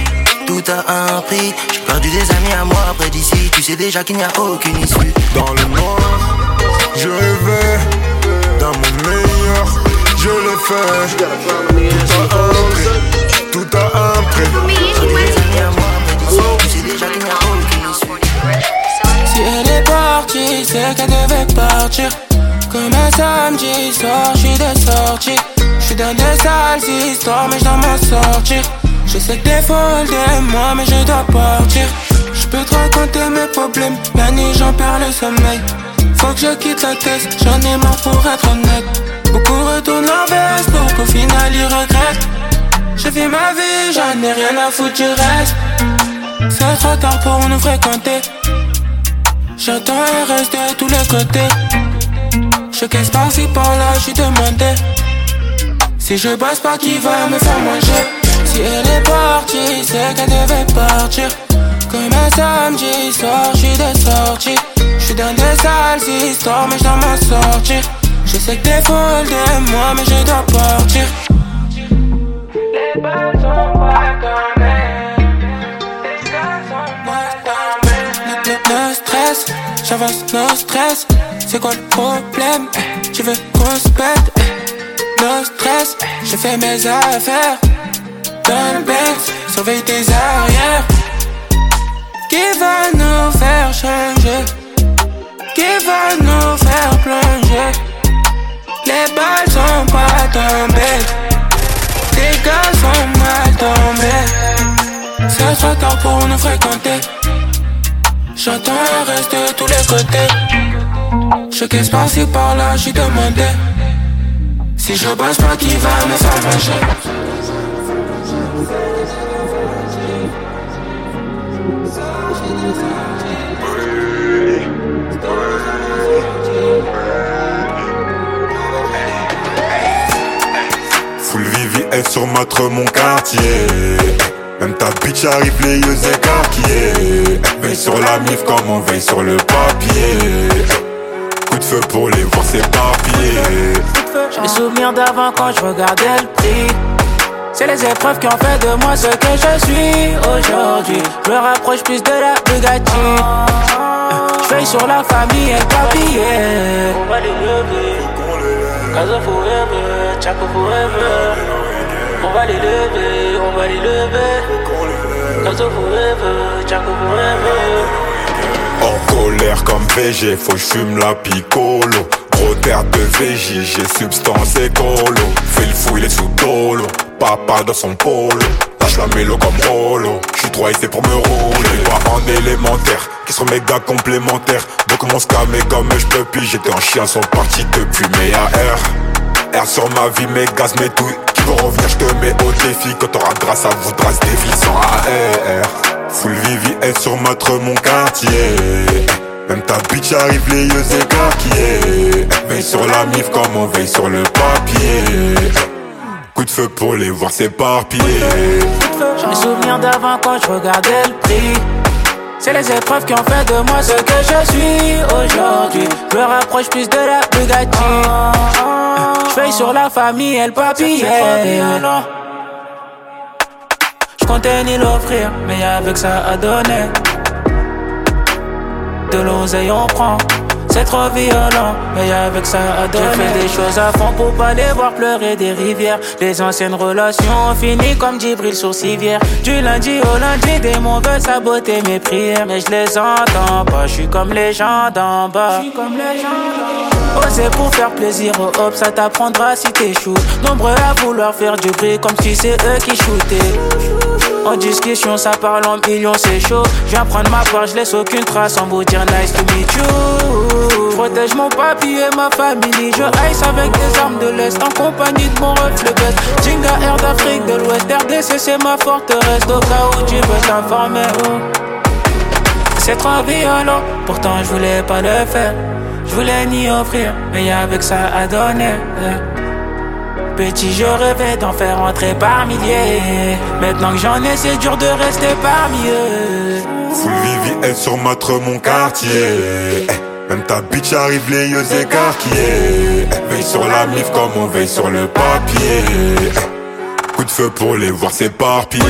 tout a un prix. J'ai perdu des amis à moi après d'ici, tu sais déjà qu'il n'y a aucune issue. Dans le noir, je rêvais d'un monde meilleur, je l'ai fait. Tout a un prix, tout a un prix. Tu sais déjà qu'il n'y a aucune issue. Si elle est partie, c'est qu'elle devait partir. Comme un samedi soir, j'suis de sortie. J'suis dans des sales histoires, mais j'dois m'en sortir. Je sais que t'es folle de moi, mais je dois partir. J'peux te raconter mes problèmes, la nuit j'en perds le sommeil. Faut que je quitte la tête, j'en ai marre pour être honnête. Beaucoup retournent leur veste pour qu'au final ils regrettent. Je vis ma vie, j'en ai rien à foutre du reste. C'est trop tard pour nous fréquenter. J'entends et reste de tous les côtés. Je caisse par-ci par-là, j'suis demandé. Si je bosse pas, qui va me faire manger? Elle est partie, c'est qu'elle devait partir. Comme un samedi soir, j'suis de sortie. J'suis dans des sales histoires, mais j'dois m'en sortir. Je sais que t'es folle de moi, mais je dois partir. Les balles sont pas tombés. No stress, j'avance, no stress. C'est quoi le problème? Eh, Tu veux qu'on se pète? Eh, No stress, je fais mes affaires. Le Benz, surveille tes arrières. Qui va nous faire changer? Qui va nous faire plonger? Les balles sont pas tombées. Les gars sont mal tombés. Ça soit tard pour nous fréquenter. J'entends le reste de tous les côtés. Je caisse par-ci par-là, j'suis demandé. Si je bosse pas, qui va me faire manger? Sur matre mon quartier Même ta bitch arrive les yeux écarquillés Veille sur la mif comme on veille sur le papier Coup de feu pour les voir s'éparpiller J'ai des souvenirs d'avant quand je regardais le prix. C'est les épreuves qui ont fait de moi ce que je suis aujourd'hui. Je me rapproche plus de la Bugatti. Je veille sur la famille et le papier. On va les lever. Casa forever, Chaco forever. On va les lever, on va les lever. Casa forever, Chaco forever. En colère comme VG, faut que j'fume la picolo Gros terre de VJ, j'ai substance écolo. Fais le fou, il est sous dolo. Papa dans son polo. Lâche la mélo comme Rolo. J'suis trop fait pour me rouler. Pas en élémentaire, qui sont méga complémentaires. Donc mon scamé comme je peux J'étais en chien, sont partis depuis mes AR R. Sur ma vie, mes gaz, mes douilles Vont revenir, j'te mets au défi Quand t'auras grâce à vous, trace des vies sans AR Full Vivi est sur matre mon quartier Même ta bitch arrive les yeux écarquillés Veille sur la mif comme on veille sur le papier Coup de feu pour les voir s'éparpiller J'ai des souvenirs d'avant quand je regardais le prix. C'est les épreuves qui ont fait de moi ce que je suis aujourd'hui. Je me rapproche plus de la Bugatti. Je veille sur la famille et le papier. Je comptais ni l'offrir, mais avec ça à donner. De l'oseille on prend. C'est trop violent, mais avec ça à donner. Je fais des choses à fond pour pas les voir pleurer des rivières. Les anciennes relations ont fini comme Djibril sur civière. Du lundi au lundi, des mots veulent saboter mes prières. Mais je les entends pas, je suis comme les gens d'en bas. Je suis comme les gens d'en bas. Oser pour faire plaisir aux hop, ça t'apprendra si t'échoues. Nombreux à vouloir faire du bruit comme si c'est eux qui shootaient. En discussion, ça parle en millions, c'est chaud. Je viens prendre ma part, je laisse aucune trace en vous dire nice to meet you. Protège mon papier et ma famille. Je ice avec des armes de l'Est en compagnie de mon reflet bête. Jinga Air d'Afrique de l'Ouest, RDC c'est ma forteresse. Au cas où tu veux t'informer. oh. C'est trop violent, pourtant je voulais pas le faire. Je voulais ni offrir, mais avec ça à donner. Petit, je rêvais d'en faire entrer par milliers. Maintenant que j'en ai, c'est dur de rester parmi eux. Full Vivi sur matre mon quartier Eh, Même ta bitch arrive les yeux écarquillés Eh, Veille sur la mif comme on veille sur le papier Eh, Coup de feu pour les voir s'éparpiller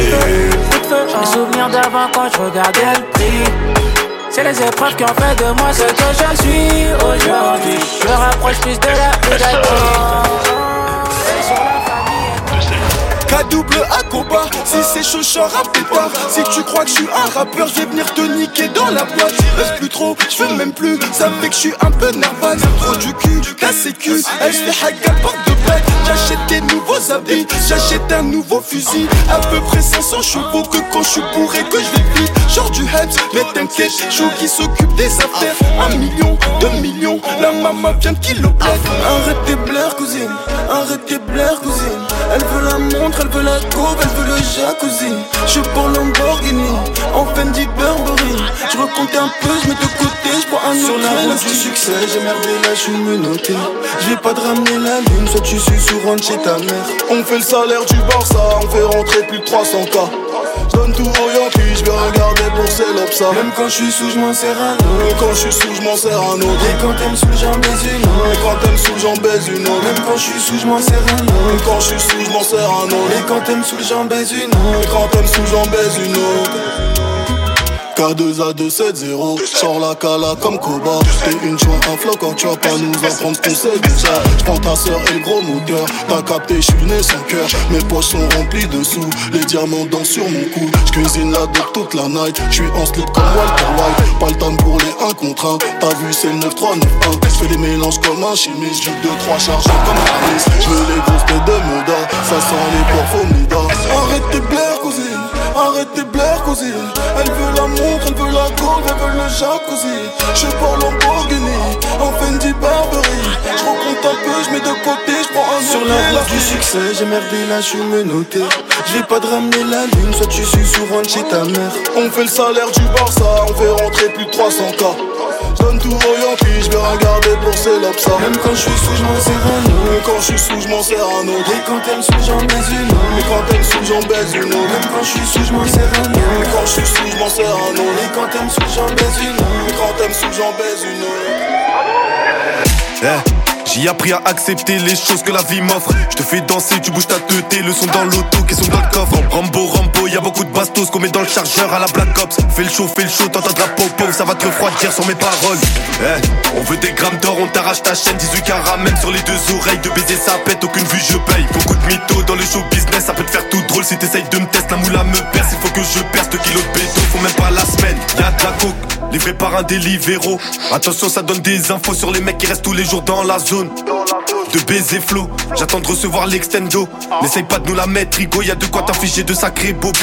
J'ai des souvenirs d'avant quand je regardais le prix. C'est les épreuves qui ont fait de moi ce que je suis aujourd'hui. Je rapproche plus de la Bugatti. K-double à combat, si c'est chaud, je un pétard. Si tu crois que je suis un rappeur, je vais venir te niquer dans la boîte. Reste plus trop, je fais même plus. Ça fait que je suis un peu nerveux. Trop du cul, la sécu. Elle se fait porte de blague. J'achète des nouveaux habits, j'achète un nouveau fusil. À peu près 500 chevaux que quand je suis bourré, que je vais vite. Genre du Hebs, mais t'inquiète, chou qui s'occupe des affaires. Un million, deux millions, la maman vient de kiloplaire. Arrête tes blaires, cousine. Arrête tes blaires, cousine. Elle veut la montre, elle veut la coupe, elle veut le jacuzzi. Je pour Lamborghini, en Fendi Burberry. Je recompte un peu, je mets de côté, je prends un Sur la route du succès, j'ai merdé là, je suis menotté. Je vais pas te ramener la lune, soit tu suis sous rentre chez ta mère. On fait le salaire du Barça, on fait rentrer plus de 300 k. Je donne tout au Yankee, je vais regarder pour l'absa. Même quand je suis sous, je m'en sers un autre. Même quand je suis sous, je m'en sers un autre. Et quand t'aimes sous, j'en baise une Et autre. quand t'aimes sous, j'en baise une autre. Même quand je suis sous, je m'en sers un Même autre. quand je suis sous, je m'en sers un autre. Et quand t'aimes sous, j'en baise une Et autre. quand t'aimes sous, j'en baise une autre. K2A270, sors la cala comme Koba. T'es une joie, un flocon, tu vas pas nous apprendre ce qu'on sait déjà. J'prends ta sœur et le gros moteur. T'as capté, j'suis né sans cœur. Mes poches sont remplies de sous. Les diamants dansent sur mon cou. J'cuisine la dope toute la night. J'suis en slip comme Walter White. Pas le temps pour les 1 contre 1. T'as vu, c'est le 9-3-9-1. J'fais des mélanges comme un chimiste. J'ai 2-3 chargés comme Harris. J'veux les grosses de Moda. Ça sent les Formida. Arrête tes blaires, cousine. Arrête tes blaires, cousine. Elle veut la montre, elle veut la gold, elle veut le jacuzzi. Je pas Lamborghini, en Fendi Burberry. Je rencontre un peu, je mets de côté, je prends un Sur la route du succès, j'ai merdé là, je me noté. Je vais pas te ramener la lune, soit tu suis souvent chez ta mère. On fait le salaire du Barça, on fait rentrer plus de 300k. J'donne tout aux Yankees, j'vais regarder pour ces lobes Même quand je suis sous, je m'en sers un autre. Même quand je suis sous, je m'en sers un autre. Et quand t'aimes sous, j'en baise une autre. Et quand t'aimes sous, j'en baise une autre. Même quand je suis sous, je m'en sers un autre. quand je suis sous, je m'en sers un autre. Et quand t'aimes sous, j'en baise une autre. Et quand t'aimes sous, j'en baise une autre. J'ai appris à accepter les choses que la vie m'offre. Je te fais danser, tu bouges ta teuté, le son dans l'auto, qui sont dans le coffre. Rambo, Rambo, y a beaucoup de bastos qu'on met dans le chargeur à la Black Ops. Fais le show, fais le show, t'entendras popo, ça va te refroidir sur mes paroles. Eh, on veut des grammes d'or, on t'arrache ta chaîne, 18 caramels sur les deux oreilles. De baiser sa pète, aucune vue je paye. Beaucoup de mythos dans le show business, ça peut te faire tout drôle si t'essayes de me tester. La moula me perce, il faut que je perce 2 kilos de béton, faut même pas la semaine. Y'a de la coke, livré par un Deliveroo. Attention, ça donne des infos sur les mecs qui restent tous les jours dans la zone. De baiser flow, j'attends de recevoir l'extendo. N'essaye pas de nous la mettre, Rigo, y a de quoi t'afficher de sacrés bobos.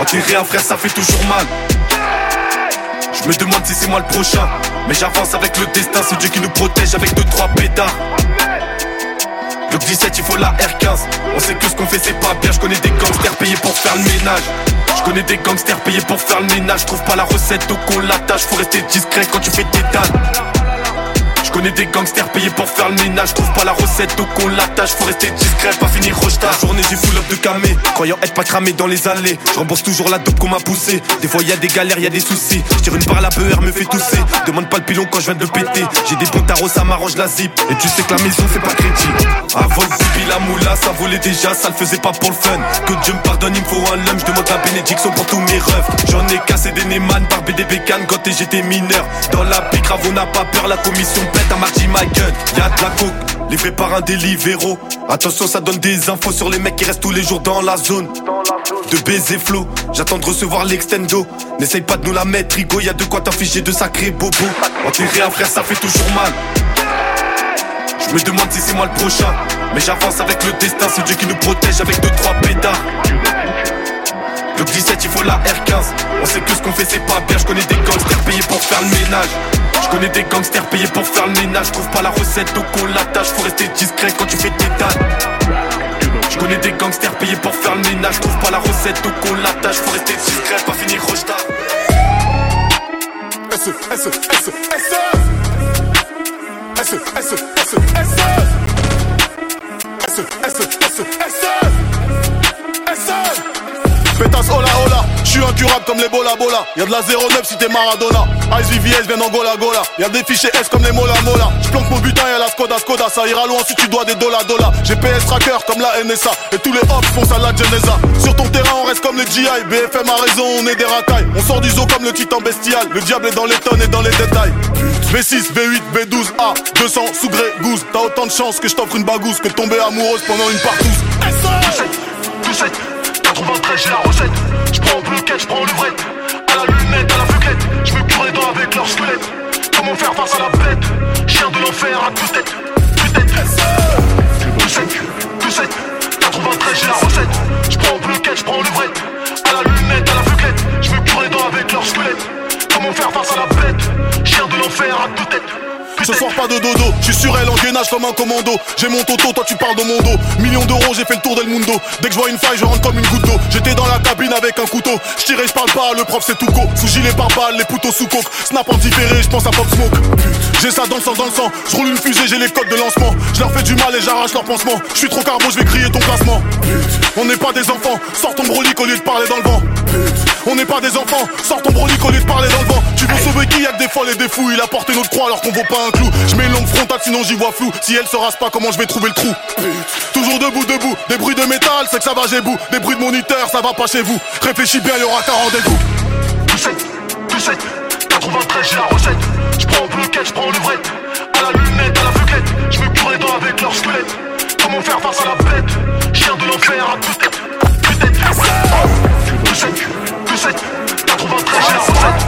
Enterrer un frère, ça fait toujours mal. Je me demande si c'est moi le prochain. Mais j'avance avec le destin, c'est Dieu qui nous protège avec deux trois pétards. Le 17, il faut la R15. On sait que ce qu'on fait, c'est pas bien. Je connais des gangsters payés pour faire le ménage. Je connais des gangsters payés pour faire le ménage. Je trouve pas la recette, donc on l'attache. Faut rester discret quand tu fais tes dalles. Connais des gangsters payés pour faire le ménage. Trouve pas la recette, donc on l'attache. Faut rester discret, pas finir rojta. La journée, j'ai full up de camé. Croyant être pas cramé dans les allées. Je rembourse toujours la dope qu'on m'a poussé. Des fois, y a des galères, y a des soucis. Je tire une barre, la beurre me fait tousser. Demande pas le pilon quand je viens de le péter. J'ai des bons ça m'arrange la zip. Et tu sais que la maison, c'est pas crédit. Avant le pipi, la moula, ça volait déjà. Ça le faisait pas pour le fun. Que Dieu me pardonne, il me faut un lum. Je demande la bénédiction pour tous mes refs. J'en ai cassé des Neyman, barbé des bécanes quand j'étais mineur. Dans la pique, on n'a pas peur. La commission pète à Marty ma gueule. Y'a de la coke, livré par un Deliveroo. Attention, ça donne des infos sur les mecs qui restent tous les jours dans la zone. De baiser flow, j'attends de recevoir l'extendo. N'essaye pas de nous la mettre, Rigo, y a de quoi t'afficher de sacrés bobos. Enterrer un frère, ça fait toujours mal. Je me demande si c'est moi le prochain. Mais j'avance avec le destin, c'est Dieu qui nous protège avec deux trois pétards. Le 17, il faut la R15. On sait que ce qu'on fait, c'est pas bien. Je connais des gangsters payés pour faire le ménage. Je connais des gangsters payés pour faire le ménage. Trouve pas la recette, donc on l'attache. Faut rester discret quand tu fais tes dalles. Je connais des gangsters payés pour faire le ménage. Trouve pas la recette, donc on l'attache. Faut rester discret, pas finir S, S, S, S, S, S, S, S, S, S, S, S, Pétasse, hola, hola, je suis incurable comme les bola bola. Y'a de la 09 si t'es Maradona. Ice VVS vient d'Angola Gola. Y'a des fichiers S comme les mola mola. J'planque mon butin et la Skoda Skoda. Ça ira loin si tu dois des dollars dollars. GPS tracker comme la NSA. Et tous les hops font ça la Genesa. Sur ton terrain, on reste comme les GI. BFM a raison, on est des racailles. On sort du zoo comme le titan bestial. Le diable est dans les tonnes et dans les détails. V6, V8, V12, A, 200 sous gré, gousse. T'as autant de chance que je t'offre une bagousse que tomber amoureuse pendant une partouze. 17, 93, j'ai la recette. J'prends au bloquette, j'prends au levrette. À la lunette, à la buquette. J'me cure les dents avec leur squelette. Comment faire face à la bête? Chien de l'enfer à toute tête. Toute tête. 17, 17, 93, j'ai la recette. J'prends au bloquette, j'prends au levrette. À la lunette, à la buquette. J'me cure les dents avec leur squelette. Comment faire face à la bête? Chien de l'enfer à toute Ce soir pas de dodo, je suis sur elle en gainage comme un commando. J'ai mon toto, toi tu parles de mon dos. Millions d'euros, j'ai fait le tour del mundo. Dès que je vois une faille, je rentre comme une goutte d'eau. J'étais dans la cabine avec un couteau. Je tirais, je parle pas, le prof c'est tout co. Sous gilet par balle, les poteaux sous coke. Snap en différé, je pense à Pop Smoke. J'ai ça dans le sang, dans le sang. Je roule une fusée, j'ai les codes de lancement. Je leur fais du mal et j'arrache leur pansement. Je suis trop carbo, je vais crier ton classement. On n'est pas des enfants, sors ton brolic au lieu de parler dans le vent. On n'est pas des enfants, sors ton brolic au lieu de parler dans le vent. Tu veux sauver qui? Y'a que des folles et des fous. Il a porté notre croix alors qu'on vaut pas un clou. Je mets frontale sinon j'y vois flou. Si elle se rase pas, comment je vais trouver le trou? Toujours debout, debout. Des bruits de métal, c'est que ça va, j'ai bout. Des bruits de moniteur, ça va pas chez vous. Réfléchis bien, y aura qu'un rendez-vous. 17, 17, 93, j'ai la recette. J'prends au bloquette, j'prends au levrette. À la lunette, à la vuquette. J'me cure les dents avec leur squelette. Comment faire face à la bête? Chien de l'enfer à toute tête. Toute tête. 17, 17, 93, j'ai la recette.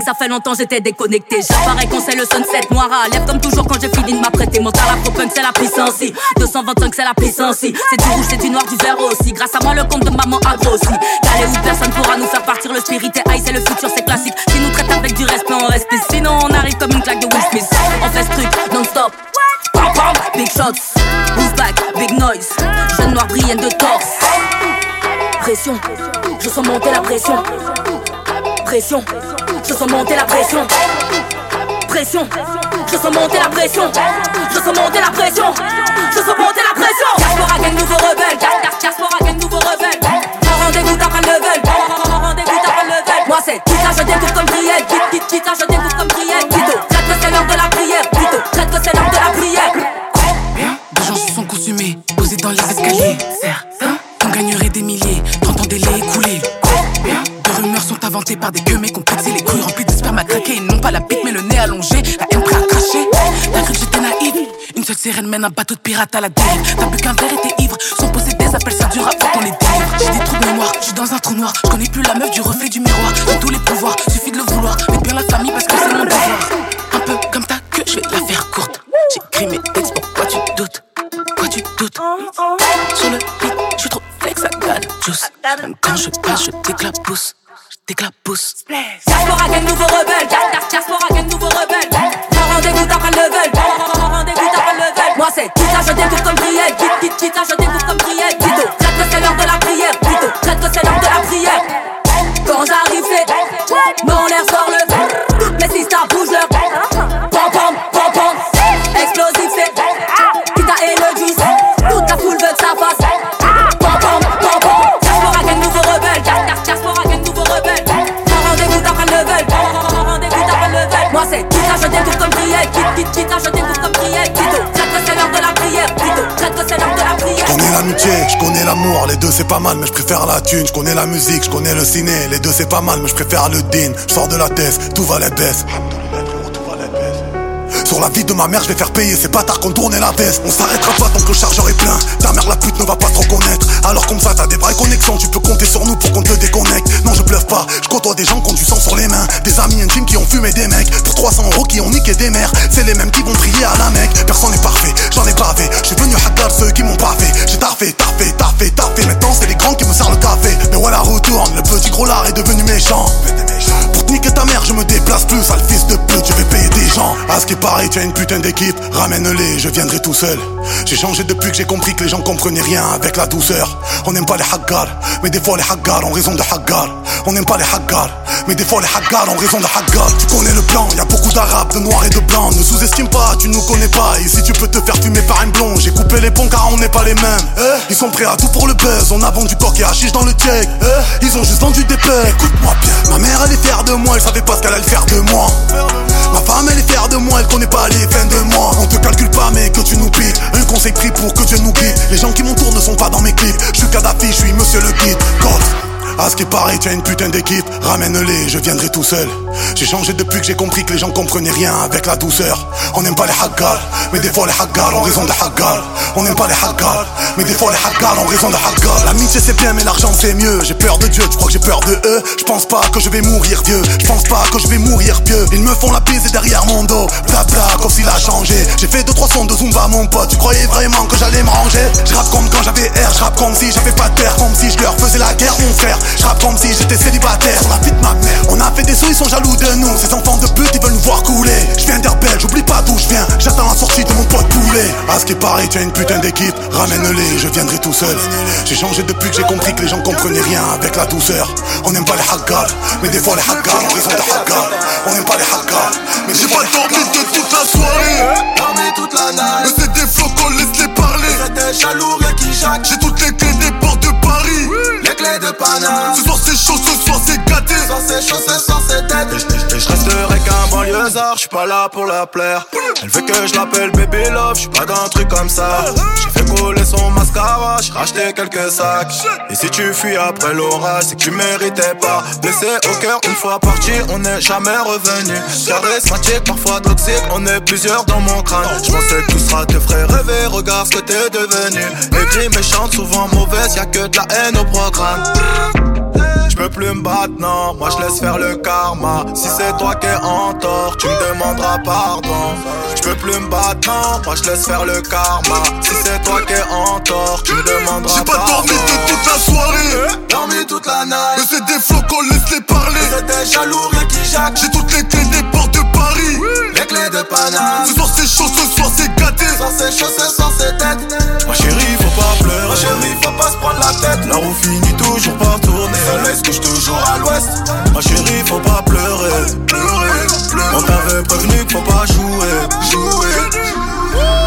Ça fait longtemps j'étais déconnecté. J'apparais quand c'est le sunset, noir à lèvres comme toujours quand j'ai fini de m'apprêter. À la punk c'est la puissance. 225 c'est la puissance. C'est du rouge, c'est du noir, du vert aussi. Grâce à moi, le compte de maman a grossi. Calé où personne pourra nous faire partir. Le spirit est high, c'est le futur, c'est classique. Si nous traite avec du respect, on reste. Sinon, on arrive comme une claque de Will Smith. On fait ce truc non-stop. Pam, pam, Big shots, move back, big noise. Jeune noir brillante de torse. Pression, je sens monter la pression. Pression, je sens monter la pression. Pression, je sens monter la pression. Je sens monter la pression. Je sens monter la pression. Diaspora gang nouveau rebelle. Diaspora gang nouveau rebelle. Mon rendez-vous t'as le level. Rendez-vous t'as pas le level. Moi c'est Tita, je découvre comme Brielle. Tit, tit, Tita, je découvre comme Brielle. Plutôt, traite que c'est l'heure de la prière. Plutôt, traite que c'est l'heure de la prière. Des gens se sont consumés, posés dans les escaliers. Certains on gagnerait des milliers, 30 ans délai écoulé. De rumeurs sont inventées par des pas la bite mais le nez allongé, la haine prêt à cracher. T'as cru que j'étais naïve Une seule sirène mène un bateau de pirate à la dérive. T'as bu qu'un verre et t'es ivre, sont posés des appels, ça dure après qu'on les délivre. J'ai des trous de mémoire, je suis dans un trou noir. Je connais plus la meuf du reflet du miroir. J'ai tous les pouvoirs, suffit de le vouloir. Mets bien la famille parce que c'est mon devoir. Un peu comme ta queue, je vais la faire courte. J'écris mes textes, pourquoi tu doutes? Quoi tu doutes? Sur le beat, je suis trop flex, à gale juice. Même quand je passe, je t'éclapousse. Les deux c'est pas mal, mais je préfère la thune. Je connais la musique, je connais le ciné, les deux c'est pas mal, mais je préfère le din. Je sors de la tête, tout va les baisse. Sur la vie de ma mère, je vais faire payer ces bâtards qu'on tourne la veste. On s'arrêtera pas tant que le chargeur est plein. Ta mère, la pute, ne va pas trop connaître. Alors, comme ça, t'as des vraies connexions. Tu peux compter sur nous pour qu'on te déconnecte. Non, je bluffe pas. Je côtoie des gens qui ont du sang sur les mains. Des amis intimes qui ont fumé des mecs. Pour 300 euros qui ont niqué des mères. C'est les mêmes qui vont prier à la Mecque. Personne n'est parfait, j'en ai bavé. Je suis venu hagar ceux qui m'ont pas fait. J'ai taffé, taffé, taffé. Maintenant, c'est les grands qui me servent le café. Mais voilà, retourne. Le petit gros lard est devenu méchant. Pour te niquer ta mère, je me déplace plus. Sale fils de pute, je vais payer des gens. À ce qui paraît, tu as une putain d'équipe. Ramène-les, je viendrai tout seul. J'ai changé depuis que j'ai compris que les gens comprenaient rien avec la douceur. On n'aime pas les haggars, mais des fois les haggars ont raison de haggars. On n'aime pas les haggars, mais des fois les haggars ont raison de haggars. Tu connais le plan, y a d'arabes, de noirs et de blancs. Ne sous-estime pas, tu nous connais pas. Ici tu peux te faire fumer par un blond. J'ai coupé les ponts car on n'est pas les mêmes. Ils sont prêts à tout pour le buzz. On a vendu coq et hachiche dans le check. Ils ont juste vendu des peurs. Écoute-moi bien, ma mère elle est fière de moi, elle savait pas ce qu'elle allait faire de moi. Ma femme elle est fière de moi, elle connaît pas les fins de moi. On te calcule pas, mais que tu nous piques. Un conseil pris pour que Dieu nous guide. Les gens qui m'entourent ne sont pas dans mes clips. Je suis Kadhafi, je suis monsieur le guide. God. À ce qui paraît, tu as une putain d'équipe. Ramène-les, je viendrai tout seul. J'ai changé depuis que j'ai compris que les gens comprenaient rien avec la douceur. On n'aime pas les haggars, mais des fois les haggars ont raison de haggars. On n'aime pas les haggars, mais des fois les haggars ont raison de haggars. L'amitié c'est bien, mais l'argent c'est mieux. J'ai peur de Dieu, tu crois que j'ai peur de eux? Je pense pas que je vais mourir vieux. Je pense pas que je vais mourir pieux. Ils me font la bise derrière mon dos. Bla comme s'il a changé. J'ai fait 2-3 sons de Zumba mon pote Tu croyais vraiment que j'allais me ranger? Je rappe comme quand j'avais R, je rappe comme si j'avais pas de père Comme si je leur faisais la guerre mon frère Je comme si j'étais célibataire. On a de ma mère. On a fait des sous, ils sont jaloux de nous. Ces enfants de pute, ils veulent nous voir couler. Je viens d'Herbel, j'oublie pas d'où je viens. J'attends la sortie de mon pote poulet. À ce qui paraît, tu as une putain d'équipe. Ramène-les, je viendrai tout seul. J'ai changé depuis que j'ai compris que les gens comprenaient rien avec la douceur. On aime pas les haggars Mais des fois les haggars ont raison de haggars On aime pas les haggars Mais j'ai pas dormi de toute la soirée. Dormi toute la night. Mais c'est des flocons, laisse-les parler. C'est des jaloux, qui jacques. J'ai toutes les clés Les clés de Paname Ce soir c'est chaud, ce soir c'est gâté. Ce soir c'est chaud, ce soir c'est Et je resterai qu'un banlieusard, j'suis pas là pour la plaire. Elle veut que je l'appelle baby love, j'suis pas d'un truc comme ça. J'ai fait coller son mascara, j'ai racheté quelques sacs. Et si tu fuis après l'orage, c'est que tu méritais pas. Blessé au cœur, une fois parti, on n'est jamais revenu. Charismatique, parfois toxique, on est plusieurs dans mon crâne. J'pensais que tout sera te ferait rêver, regarde ce que t'es devenu. Écrit méchante, souvent mauvaise, y'a que de la haine au programme je peux plus me battre, non, moi je laisse faire le karma. Si c'est toi qui es en tort, tu me demanderas pardon. Je peux plus me battre, non, moi je laisse faire le karma. Si c'est toi qui es en tort, tu me demanderas pardon. J'ai pas dormi de toute la soirée, dormi toute la nuit. Mais c'est des flocons, laisse-les parler. C'est des jaloux, qui jacques. J'ai toutes les clés clés de Paname. Ce soir c'est chaud, ce soir c'est gâté. Ce soir c'est chaud, ce soir c'est tête. Ma chérie, faut pas pleurer. Ma chérie, faut pas se prendre la tête. La roue finit toujours par tourner couche toujours à l'ouest. Ma chérie, faut pas pleurer, pleurer, pleurer. On t'avait prévenu qu'il faut pas jouer, jouer.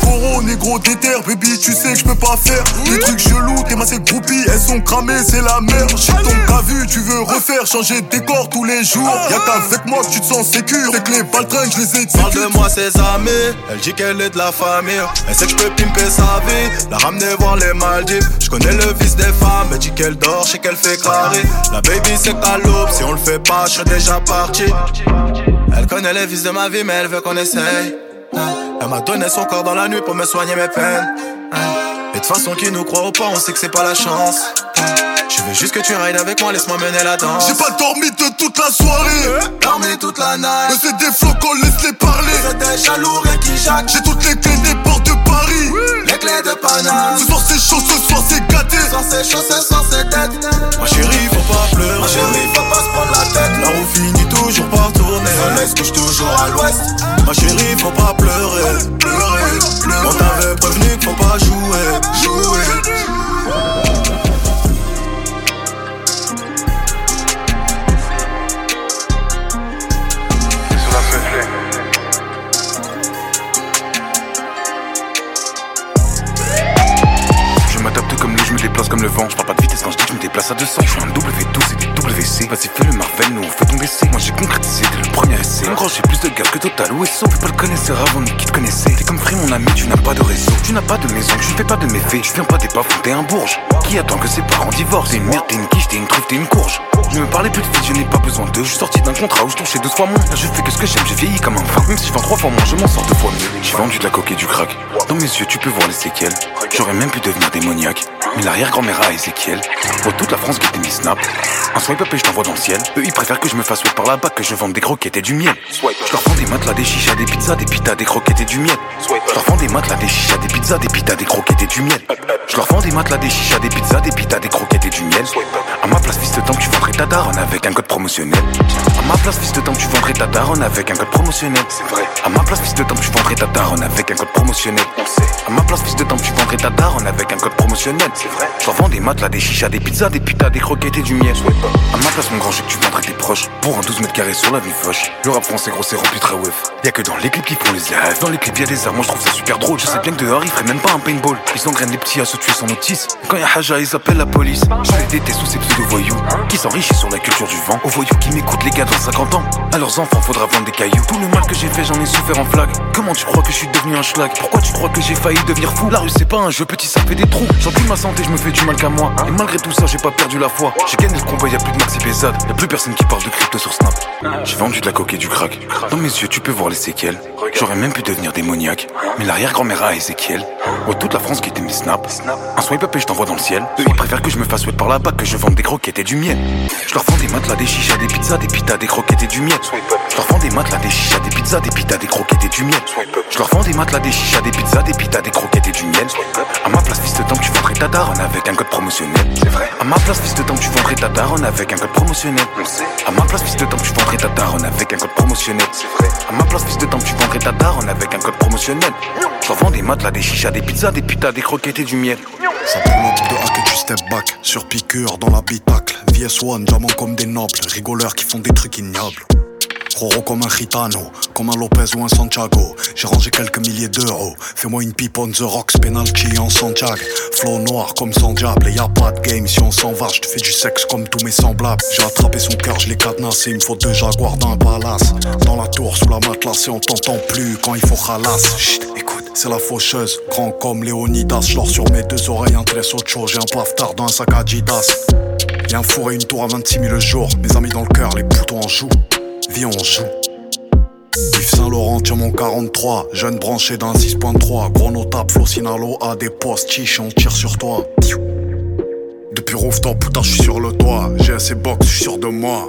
Coro, négro déter, baby, tu sais que je peux pas faire Des trucs chelous, tes massées groupies, elles sont cramées, c'est la merde. J'ai ton cas vu, tu veux refaire, changer de décor tous les jours. Y'a qu'avec moi que tu te sens sécure, que les baltringues, je les ai Parle de moi, ses amis, elle dit qu'elle est de la famille. Elle sait que je peux pimper sa vie, la ramener voir les Maldives. Je connais le vice des femmes, elle dit qu'elle dort, je sais qu'elle fait carré. La baby, c'est qu'à l'aube, si on le fait pas, je serais déjà parti. Elle connaît les vices de ma vie, mais elle veut qu'on essaye. Elle m'a donné son corps dans la nuit pour me soigner mes peines. Et de façon qui nous croit ou pas, on sait que c'est pas la chance. Je veux juste que tu rides avec moi, laisse-moi mener la danse. J'ai pas dormi de toute la soirée, dormi toute la nuit. Mais c'est des flocons, laisse-les parler. C'est des jaloux, qui jacques. J'ai toutes les clés des Paris, les clés de Paname. Ce soir c'est chaud, ce soir c'est gâté. Ce soir c'est chaud, ce soir c'est tête. Ma chérie, faut pas pleurer. Ma chérie, faut pas se prendre la tête. La roue finit toujours par tourner. Le se couche toujours à l'ouest. Ma chérie, faut pas pleurer, pleurer, pleurer. On t'avait prévenu qu'il faut pas jouer, jouer. Déplace comme le vent. Je parle pas de vitesse quand je dis je me déplace à 200. Je suis un W12 et des WC. Vas-y, fais le Marvel, nous on fait ton décès. Moi j'ai concrétisé dès le premier essai. Mon grand, j'ai plus de gaz que Total ou SO. Fais pas le connaisseur avant ni qui te connaissait. T'es comme Free, mon ami, tu n'as pas de réseau. Tu n'as pas de maison, tu fais pas de méfaits. Je viens pas des bas t'es un bourge. Qui attend que ses parents divorcent? T'es une merde, t'es une quiche, t'es une truffe, t'es une courge. Ne me parlez plus de fils, je n'ai pas besoin d'eux. Je suis sorti d'un contrat où je touchais deux fois moins. Là, je fais que ce que j'aime, j'ai vieilli comme un fin. Même si je vends trois fois moins, je m'en sors deux fois mieux. J'ai vendu de la coque et du crack. Dans mes yeux, tu peux voir les séquelles. J'aurais même pu devenir démoniaque. L'arrière-grand-mère a Ezekiel. Pour toute la France qui mes snap. Un swipe up et je t'envoie dans le ciel. Eux, ils préfèrent que je me fasse par la bac que je vende des croquettes et du miel. Je leur vends des matelas, des chichas, des pizzas, des pitas, des croquettes et du miel. Je leur vends des matelas, des chichas, des pizzas, des pitas, des croquettes et du miel. Je leur vends des matelas, des chichas, des pizzas, des pitas, des croquettes et du miel. À ma place, fils de temps, tu vendrais ta daronne avec un code promotionnel. À ma place, fils de temps, tu vendrais ta daronne avec un code promotionnel. C'est vrai. À ma place, fils de temps, tu vendrais ta daronne avec un code promotionnel. À ma place, fils de temps, tu vendrais ta daronne avec un code promotionnel. C'est vrai. Je leur vends des matelas, des chichas, des pizzas, des pitas, des croquettes et du miel. À ma place, mon grand, je que tu vendrais tes proches pour un 12 mètres carrés sur l'avenue Foch. Le rap français gros, c'est rempli très wef. Y'a que dans les clips qui font les rêves. Dans les clips, y'a des armes, moi je trouve ça super drôle. Je sais bien que dehors, ils feraient même pas un paintball. Ils engrainent les petits à se tuer sans notice. Quand y'a Haja, ils appellent la police. Je les déteste sous ces pseudo-voyous qui s'enrichissent sur la culture du vent. Aux voyous qui m'écoutent, les gars, dans 50 ans. À leurs enfants, faudra vendre des cailloux. Tout le mal que j'ai fait, j'en ai souffert en flag. Comment tu crois que je suis devenu un schlag? Pourquoi tu crois que j'ai failli devenir fou? La rue, c'est pas un jeu petit, ça fait des trous. J'encule ma santé, me fais du mal qu'à moi. Et malgré tout ça, j'ai pas perdu la foi. J'ai gagné le combat, y'a plus de Maxi Bézade. Y'a plus personne qui parle de crypto sur Snap. J'ai vendu de la coque et du crack. Dans mes yeux, tu peux voir les séquelles. J'aurais même pu devenir démoniaque. Mais l'arrière-grand-mère a Ezekiel. Oh, toute la France qui était mes snaps. Un swipe up et je t'envoie dans le ciel. ils préfèrent que je me fasse wet par là-bas que je vende des croquettes et du miel. Je leur vends des matelas, des chichas, des pizzas, des pitas, des croquettes et du miel. Je leur vends des matelas, des chichas, des pizzas, des pitas, des croquettes et du miel. Je leur vends des matelas, des chichas, des pizzas, des pitas, des croquettes et du miel. À ma place, fils de temps, tu vendrais ta daronne avec un code promotionnel. C'est vrai. À ma place, fils de temps, tu vendrais ta daronne avec un code promotionnel. À ma place, fils de temps, tu vendrais ta daronne avec un code promotionnel. C'est vrai. À ma place, fils de temps, tu vendrais ta daronne avec un code promotionnel. Je leur vends des matelas, des chichas, des pizzas, des pitas, des croquettes et du miel. Ça prend de hack et tu step back. Sur piqûre dans l'habitacle. VS1, diamant comme des nobles. Rigoleurs qui font des trucs ignobles. Roro comme un gitano, comme un Lopez ou un Santiago. J'ai rangé quelques milliers d'euros. Fais-moi une pipe on the rocks, penalty en Santiago. Flow noir comme sans diable, et y a pas de game. Si on s'en va, je fais du sexe comme tous mes semblables. J'ai attrapé son cœur, je cadenassé. Il me faut deux jaguars d'un palace. Dans la tour, sous la matelas, et on t'entend plus quand il faut ralasse. Chut, écoute, c'est la faucheuse. Grand comme Léonidas, j'lore sur mes deux oreilles un tresse autre chose. J'ai un paftard dans un sac Adidas. Y'a un four et une tour à 26 000 le jour. Mes amis dans le cœur, les boutons en joue. Viens, on joue. Yves Saint-Laurent, tiens mon 43. Jeune branché d'un 6.3. Gros notable, flow Sinalo a des postes. Chiche, on tire sur toi. Depuis rooftop, putain, je suis sur le toit. J'ai assez box, je suis sûr de moi.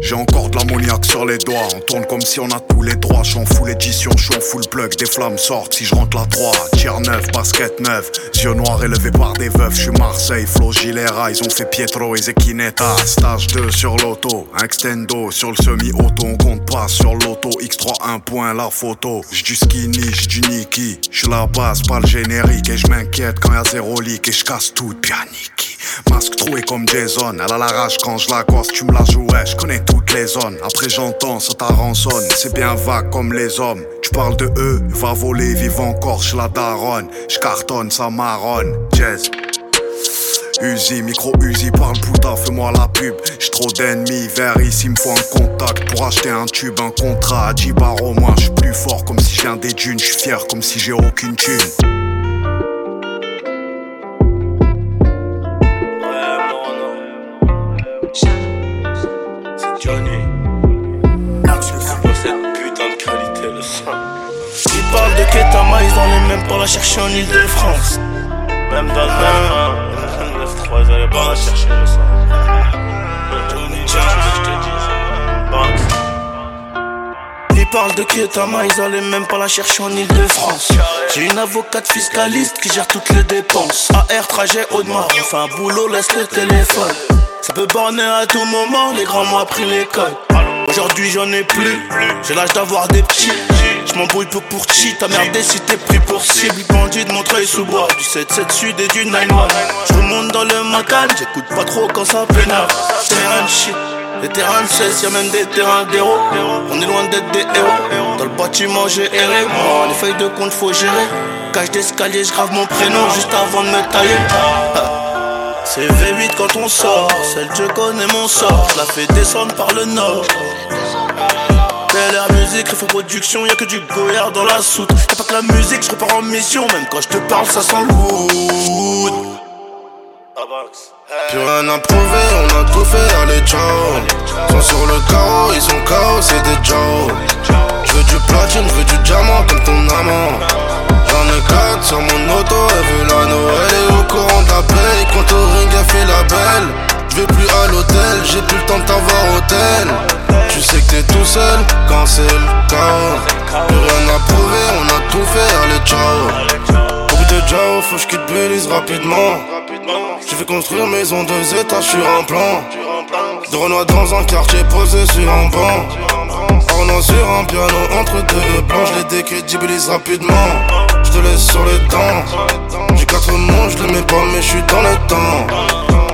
J'ai encore de l'ammoniaque sur les doigts. On tourne comme si on a tous les droits. Je suis en full édition, je suis en full plug. Des flammes sortent si je rentre la 3. Tir neuf, basket neuf. Yeux noirs élevés par des veufs. Je suis Marseille, Flo Gilera. Ils ont fait Pietro et Zekineta. Stage 2 sur l'auto. Extendo sur le semi-auto. On compte pas sur l'auto. X3, un point, la photo. J'ai du skinny, du Niki. Je suis la base, pas le générique. Et je m'inquiète quand y a zéro leak. Et je casse tout, bien Niki. Masque troué comme Jason. Elle a la rage quand je la gosse. Tu me la jouais, je connais toutes les zones. Après j'entends, ça t'arrançonne. C'est bien vague comme les hommes. Tu parles de eux, va voler, vive encore chez la daronne. Je cartonne, ça marronne. Jazz. Uzi, micro Uzi, parle putain, fais-moi la pub. J'suis trop d'ennemis, vers ici, me faut un contact pour acheter un tube, un contrat à 10 bars au moins. J'suis plus fort comme si je viens des dunes, j'suis fier comme si j'ai aucune thune. Johnny. De. Ils parlent de Ketama, ils en aiment même pas la chercher en Ile-de-France. Même dans le même 9-3, ils allaient pas la chercher le son. Johnny, tiens, je te dis. Ils parlent de Ketama, ils allaient même pas la chercher en Ile-de-France. J'ai une avocate fiscaliste qui gère toutes les dépenses. AR, trajet, fait un boulot, laisse le téléphone. Ça peut borner à tout moment, les grands m'ont appris l'école. Aujourd'hui j'en ai plus, j'ai l'âge d'avoir des petits. Je m'embrouille peu pour chi, ta merdé si t'es pris pour cible. Bandit de Montreuil sous bois, du 7-7 sud et du 9-1. Je remonte dans le macan, j'écoute pas trop quand ça pénale. Terrain de shit. Les terrains de 16, y'a même des terrains d'héros. On est loin d'être des héros. Dans le bâtiment, j'ai erré. Moi, les feuilles de compte, faut gérer. Cage d'escalier, j'grave mon prénom juste avant de me tailler. C'est V8 quand on sort, celle je connais mon sort, la fais descendre par le nord. Bel air musique, refait production, y'a que du goyard dans la soute. Y'a pas que la musique, je repars en mission, même quand je te parle, ça sent le wood. Plus rien à prouver, on a tout fait, allez ciao. Sont sur le carreau, ils sont KO, c'est des Joe. Je veux du platine, je veux du diamant comme ton amant Sur mon auto, elle veut la Noël. Elle est au courant de la quand au ring elle fait la belle. Je vais plus à l'hôtel, j'ai plus le temps de t'avoir hôtel Tu sais que t'es tout seul quand c'est le chaos Plus rien à prouver, on a tout fait, allez ciao. Beaucoup de Joe, faut que je quitte rapidement. Je vais construire maison deux étages sur un plan. De Renoir dans un quartier posé sur un banc. Ornant sur un piano entre deux plans Je les décrédibilise rapidement Je te laisse sur les dents J'ai quatre mots, je les mets pas mais je suis dans le temps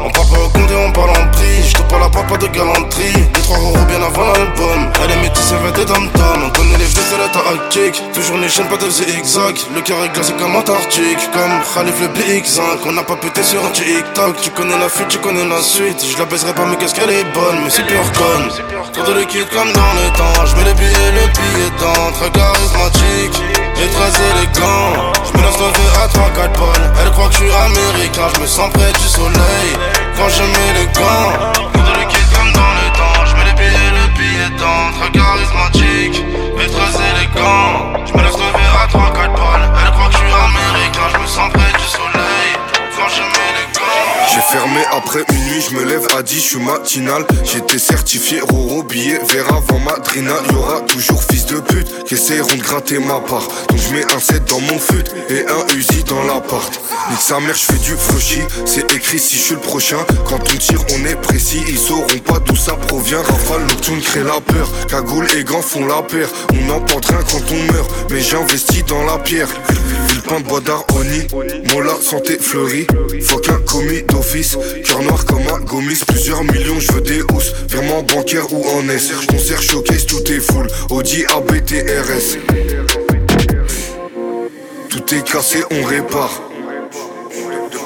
on parle pas au compte et on parle en prix. À papa de galanterie. Les trois euros bien avant l'album. Elle est métisse, elle des dom On connaît les fils, c'est la tactique. Toujours les chaînes, pas de zigzag. Le est glacé comme Antarctique. Comme Khalif le BX5. On n'a pas pété sur un TikTok. Tu connais la fuite, tu connais la suite. Je la baiserai pas, mais qu'est-ce qu'elle est bonne. Mais c'est pure conne. Trop de liquide comme dans le temps. Je mets les billets, le billet dans. Très charismatique. Et très élégant. Je me lever à 3-4 balles. Elle croit que je suis américain. Je me sens près du soleil quand je mets les gants. Trop de liquide comme dans le temps. Je mets les billets, le billet dans. Très charismatique et très élégant. Je me laisse lever à 3-4 balles. Elle croit que je suis américain. Je me sens près du soleil Après minuit, je me lève à 10, je suis matinal. J'étais certifié Roro, billet vert avant madrina. Y'aura toujours fils de pute qui essaieront de gratter ma part. Donc je mets un 7 dans mon fut et un Uzi dans l'appart. Nique sa mère, je fais du flushy. C'est écrit si je suis le prochain. Quand on tire, on est précis. Ils sauront pas d'où ça provient. Rafale nocturne crée la peur. Cagoule et gants font la paire. On n'emporte rien quand on meurt. Mais j'investis dans la pierre. Villepin bois d'Aroni. Mola, santé fleurie. Faut qu'un commis Cœur noir comme un gomis. Plusieurs millions, je veux des housses. Virement bancaire ou en S. Concert showcase, tout est full. Audi ABTRS. Tout est cassé, on répare.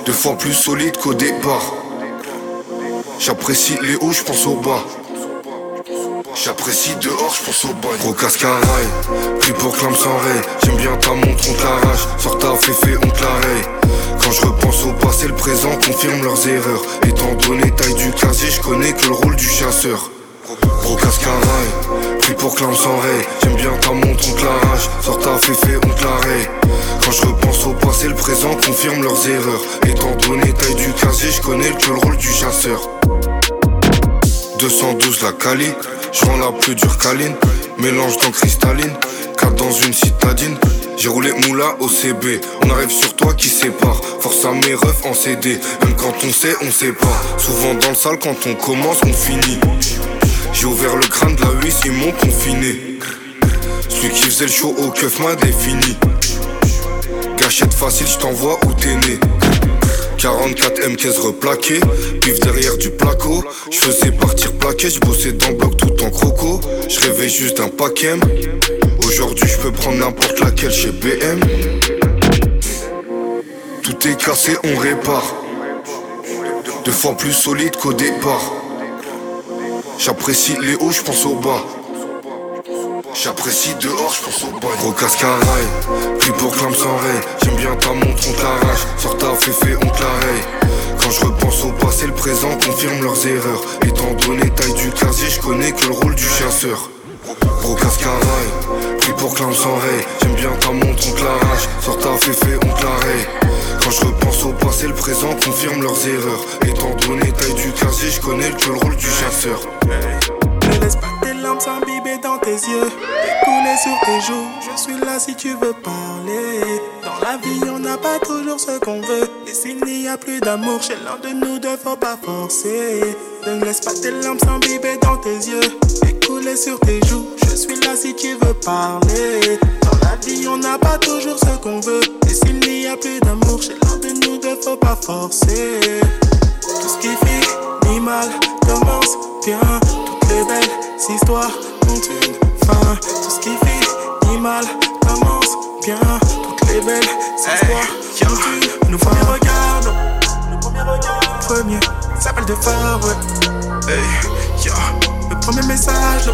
Deux fois plus solide qu'au départ. J'apprécie les hauts, je pense au bas. J'apprécie dehors, je pense au bas. Gros cascaraille, pris pour clame sans ray. J'aime bien ta montre, on t'arrache. Sors ta féfé, on te Quand je repense au passé, le présent confirme leurs erreurs. Étant donné taille du casier, je connais que le rôle du chasseur. Gros cascaraille, pris pour clame sans ray. J'aime bien ta montre, on t'arrache. Sors ta féfé, on te Quand je repense au passé, le présent confirme leurs erreurs. Étant donné taille du casier, je connais que le rôle du chasseur. 212 la Cali, je rends la plus dure câline, mélange dans cristalline, 4 dans une citadine. J'ai roulé moula au CB, on arrive sur toi qui sépare. Force à mes refs en CD, même quand on sait, on sait pas. Souvent dans le salle, quand on commence, on finit. J'ai ouvert le crâne de la huisse, ils m'ont confiné. Celui qui faisait le show au keuf m'a défini. Gâchette facile, je t'envoie où t'es né. 44 M caisse replaqué, pif derrière du placo. Je faisais partir plaqué, je bossais dans bloc tout en croco. Je rêvais juste d'un paquet. Aujourd'hui je peux prendre n'importe laquelle chez BM. Tout est cassé, on répare. Deux fois plus solide qu'au départ. J'apprécie les hauts, je pense au bas. J'apprécie dehors, je pense au bas. Gros cascaraille, pris pour clame sans ray. J'aime bien ta montre, on t'arrache. Sors ta féfé, on t'arraille. Quand je repense au passé, le présent confirme leurs erreurs. Étant donné taille du casier, je connais que le rôle du chasseur. Gros cascaraille, pris pour clame sans ray. J'aime bien ta montre, on t'arrache. Sors ta féfé, on t'arraille. Quand je repense au passé, le présent confirme leurs erreurs. Étant donné taille du casier, je connais que le rôle du chasseur. Laisse pas tes larmes s'imbiber dans tes yeux et couler sur tes joues. Je suis là si tu veux parler. Dans la vie, on n'a pas toujours ce qu'on veut. Et s'il n'y a plus d'amour chez l'un de nous deux, faut pas forcer. Ne laisse pas tes larmes s'imbiber dans tes yeux et couler sur tes joues. Je suis là si tu veux parler. Dans la vie, on n'a pas toujours ce qu'on veut. Et s'il n'y a plus d'amour chez l'un de nous deux, faut pas forcer. Tout ce qui finit mal commence bien. Toutes les belles histoires ont une fin. Tout ce qui finit mal commence bien. Toutes les belles histoires ont une fin. Nos premiers regards, nos premiers regards, premier s'appelle de phare, ouais. Hey, yeah. Le premier message, le,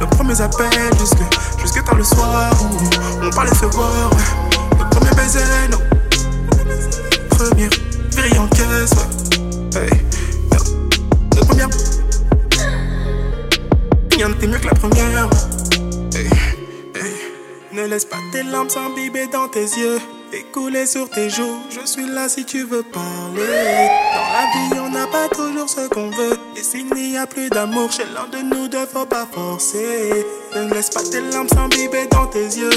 le premier appel, jusque, jusque tard le soir où on parlait se voir, ouais. Tes larmes s'imbiber dans tes yeux et sur tes joues. Je suis là si tu veux parler. Dans la vie, on n'a pas toujours ce qu'on veut. Et s'il n'y a plus d'amour chez l'un de nous deux, faut pas forcer. Ne laisse pas tes larmes s'imbiber dans tes yeux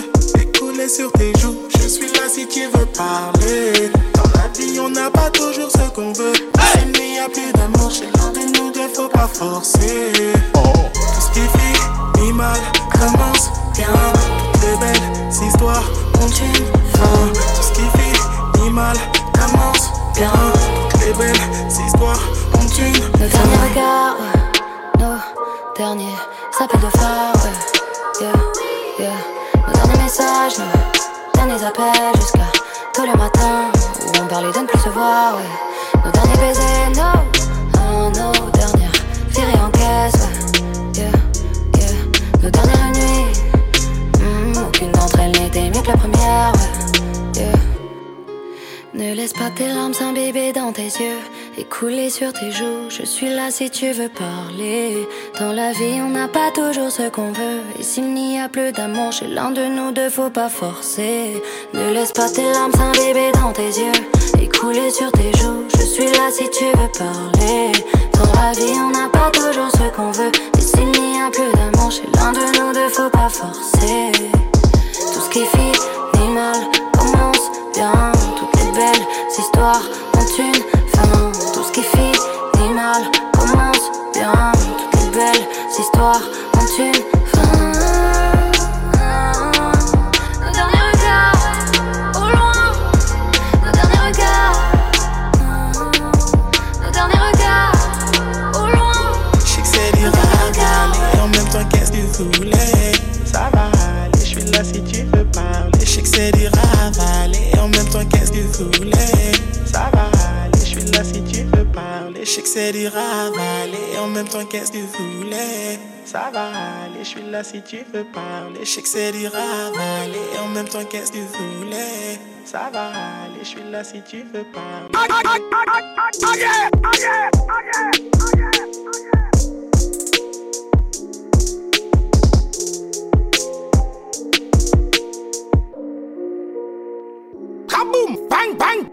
et sur tes joues. Je suis là si tu veux parler. Dans la vie, on n'a pas toujours ce qu'on veut. Et s'il n'y a plus d'amour chez l'un de nous deux, faut pas forcer. Tout ce qui finit mal commence bien. Les belles histoires ont une fin. Tout ce qui finit mal commence bien. Toutes les belles histoires ont une Nos derniers regards, nos derniers appels de phare, yeah, yeah. Nos derniers messages, nos derniers appels jusqu'à tous les matins où on parlait de ne plus se voir, ouais. Nos derniers baisers, nos, ah, nos dernières virées en caisse, yeah, yeah. Nos dernières la première. Ne laisse pas tes larmes s'imbiber dans tes yeux et couler sur tes joues. Je suis là si tu veux parler. Dans la vie, on n'a pas toujours ce qu'on veut. Et s'il n'y a plus d'amour chez l'un de nous deux, faut pas forcer. Ne laisse pas tes larmes s'imbiber dans tes yeux et couler sur tes joues. Je suis là si tu veux parler. Dans la vie, on n'a pas toujours ce qu'on veut. Et s'il n'y a plus d'amour chez l'un de nous deux, faut pas forcer. Tout ce qui finit mal commence bien. Toutes les belles histoires ont une fin. Tout ce qui finit mal commence bien. Toutes les belles histoires ont une fin. Nos derniers regards au loin. Nos derniers regards au loin. Que c'est du rafale et en même temps qu'est-ce que tu voulais? Ça va aller, je suis là si tu veux parler Je sais que c'est du rafale et en même temps qu'est-ce que tu voulais Ça va aller, je suis là si tu veux parler. Je sais que c'est du rafale et en même temps qu'est-ce que tu voulais Ça va aller, je suis là si tu veux parler. Je sais que c'est du rafale et en même temps qu'est-ce que tu voulais Ça va aller, je suis là si tu veux parler Bang bang!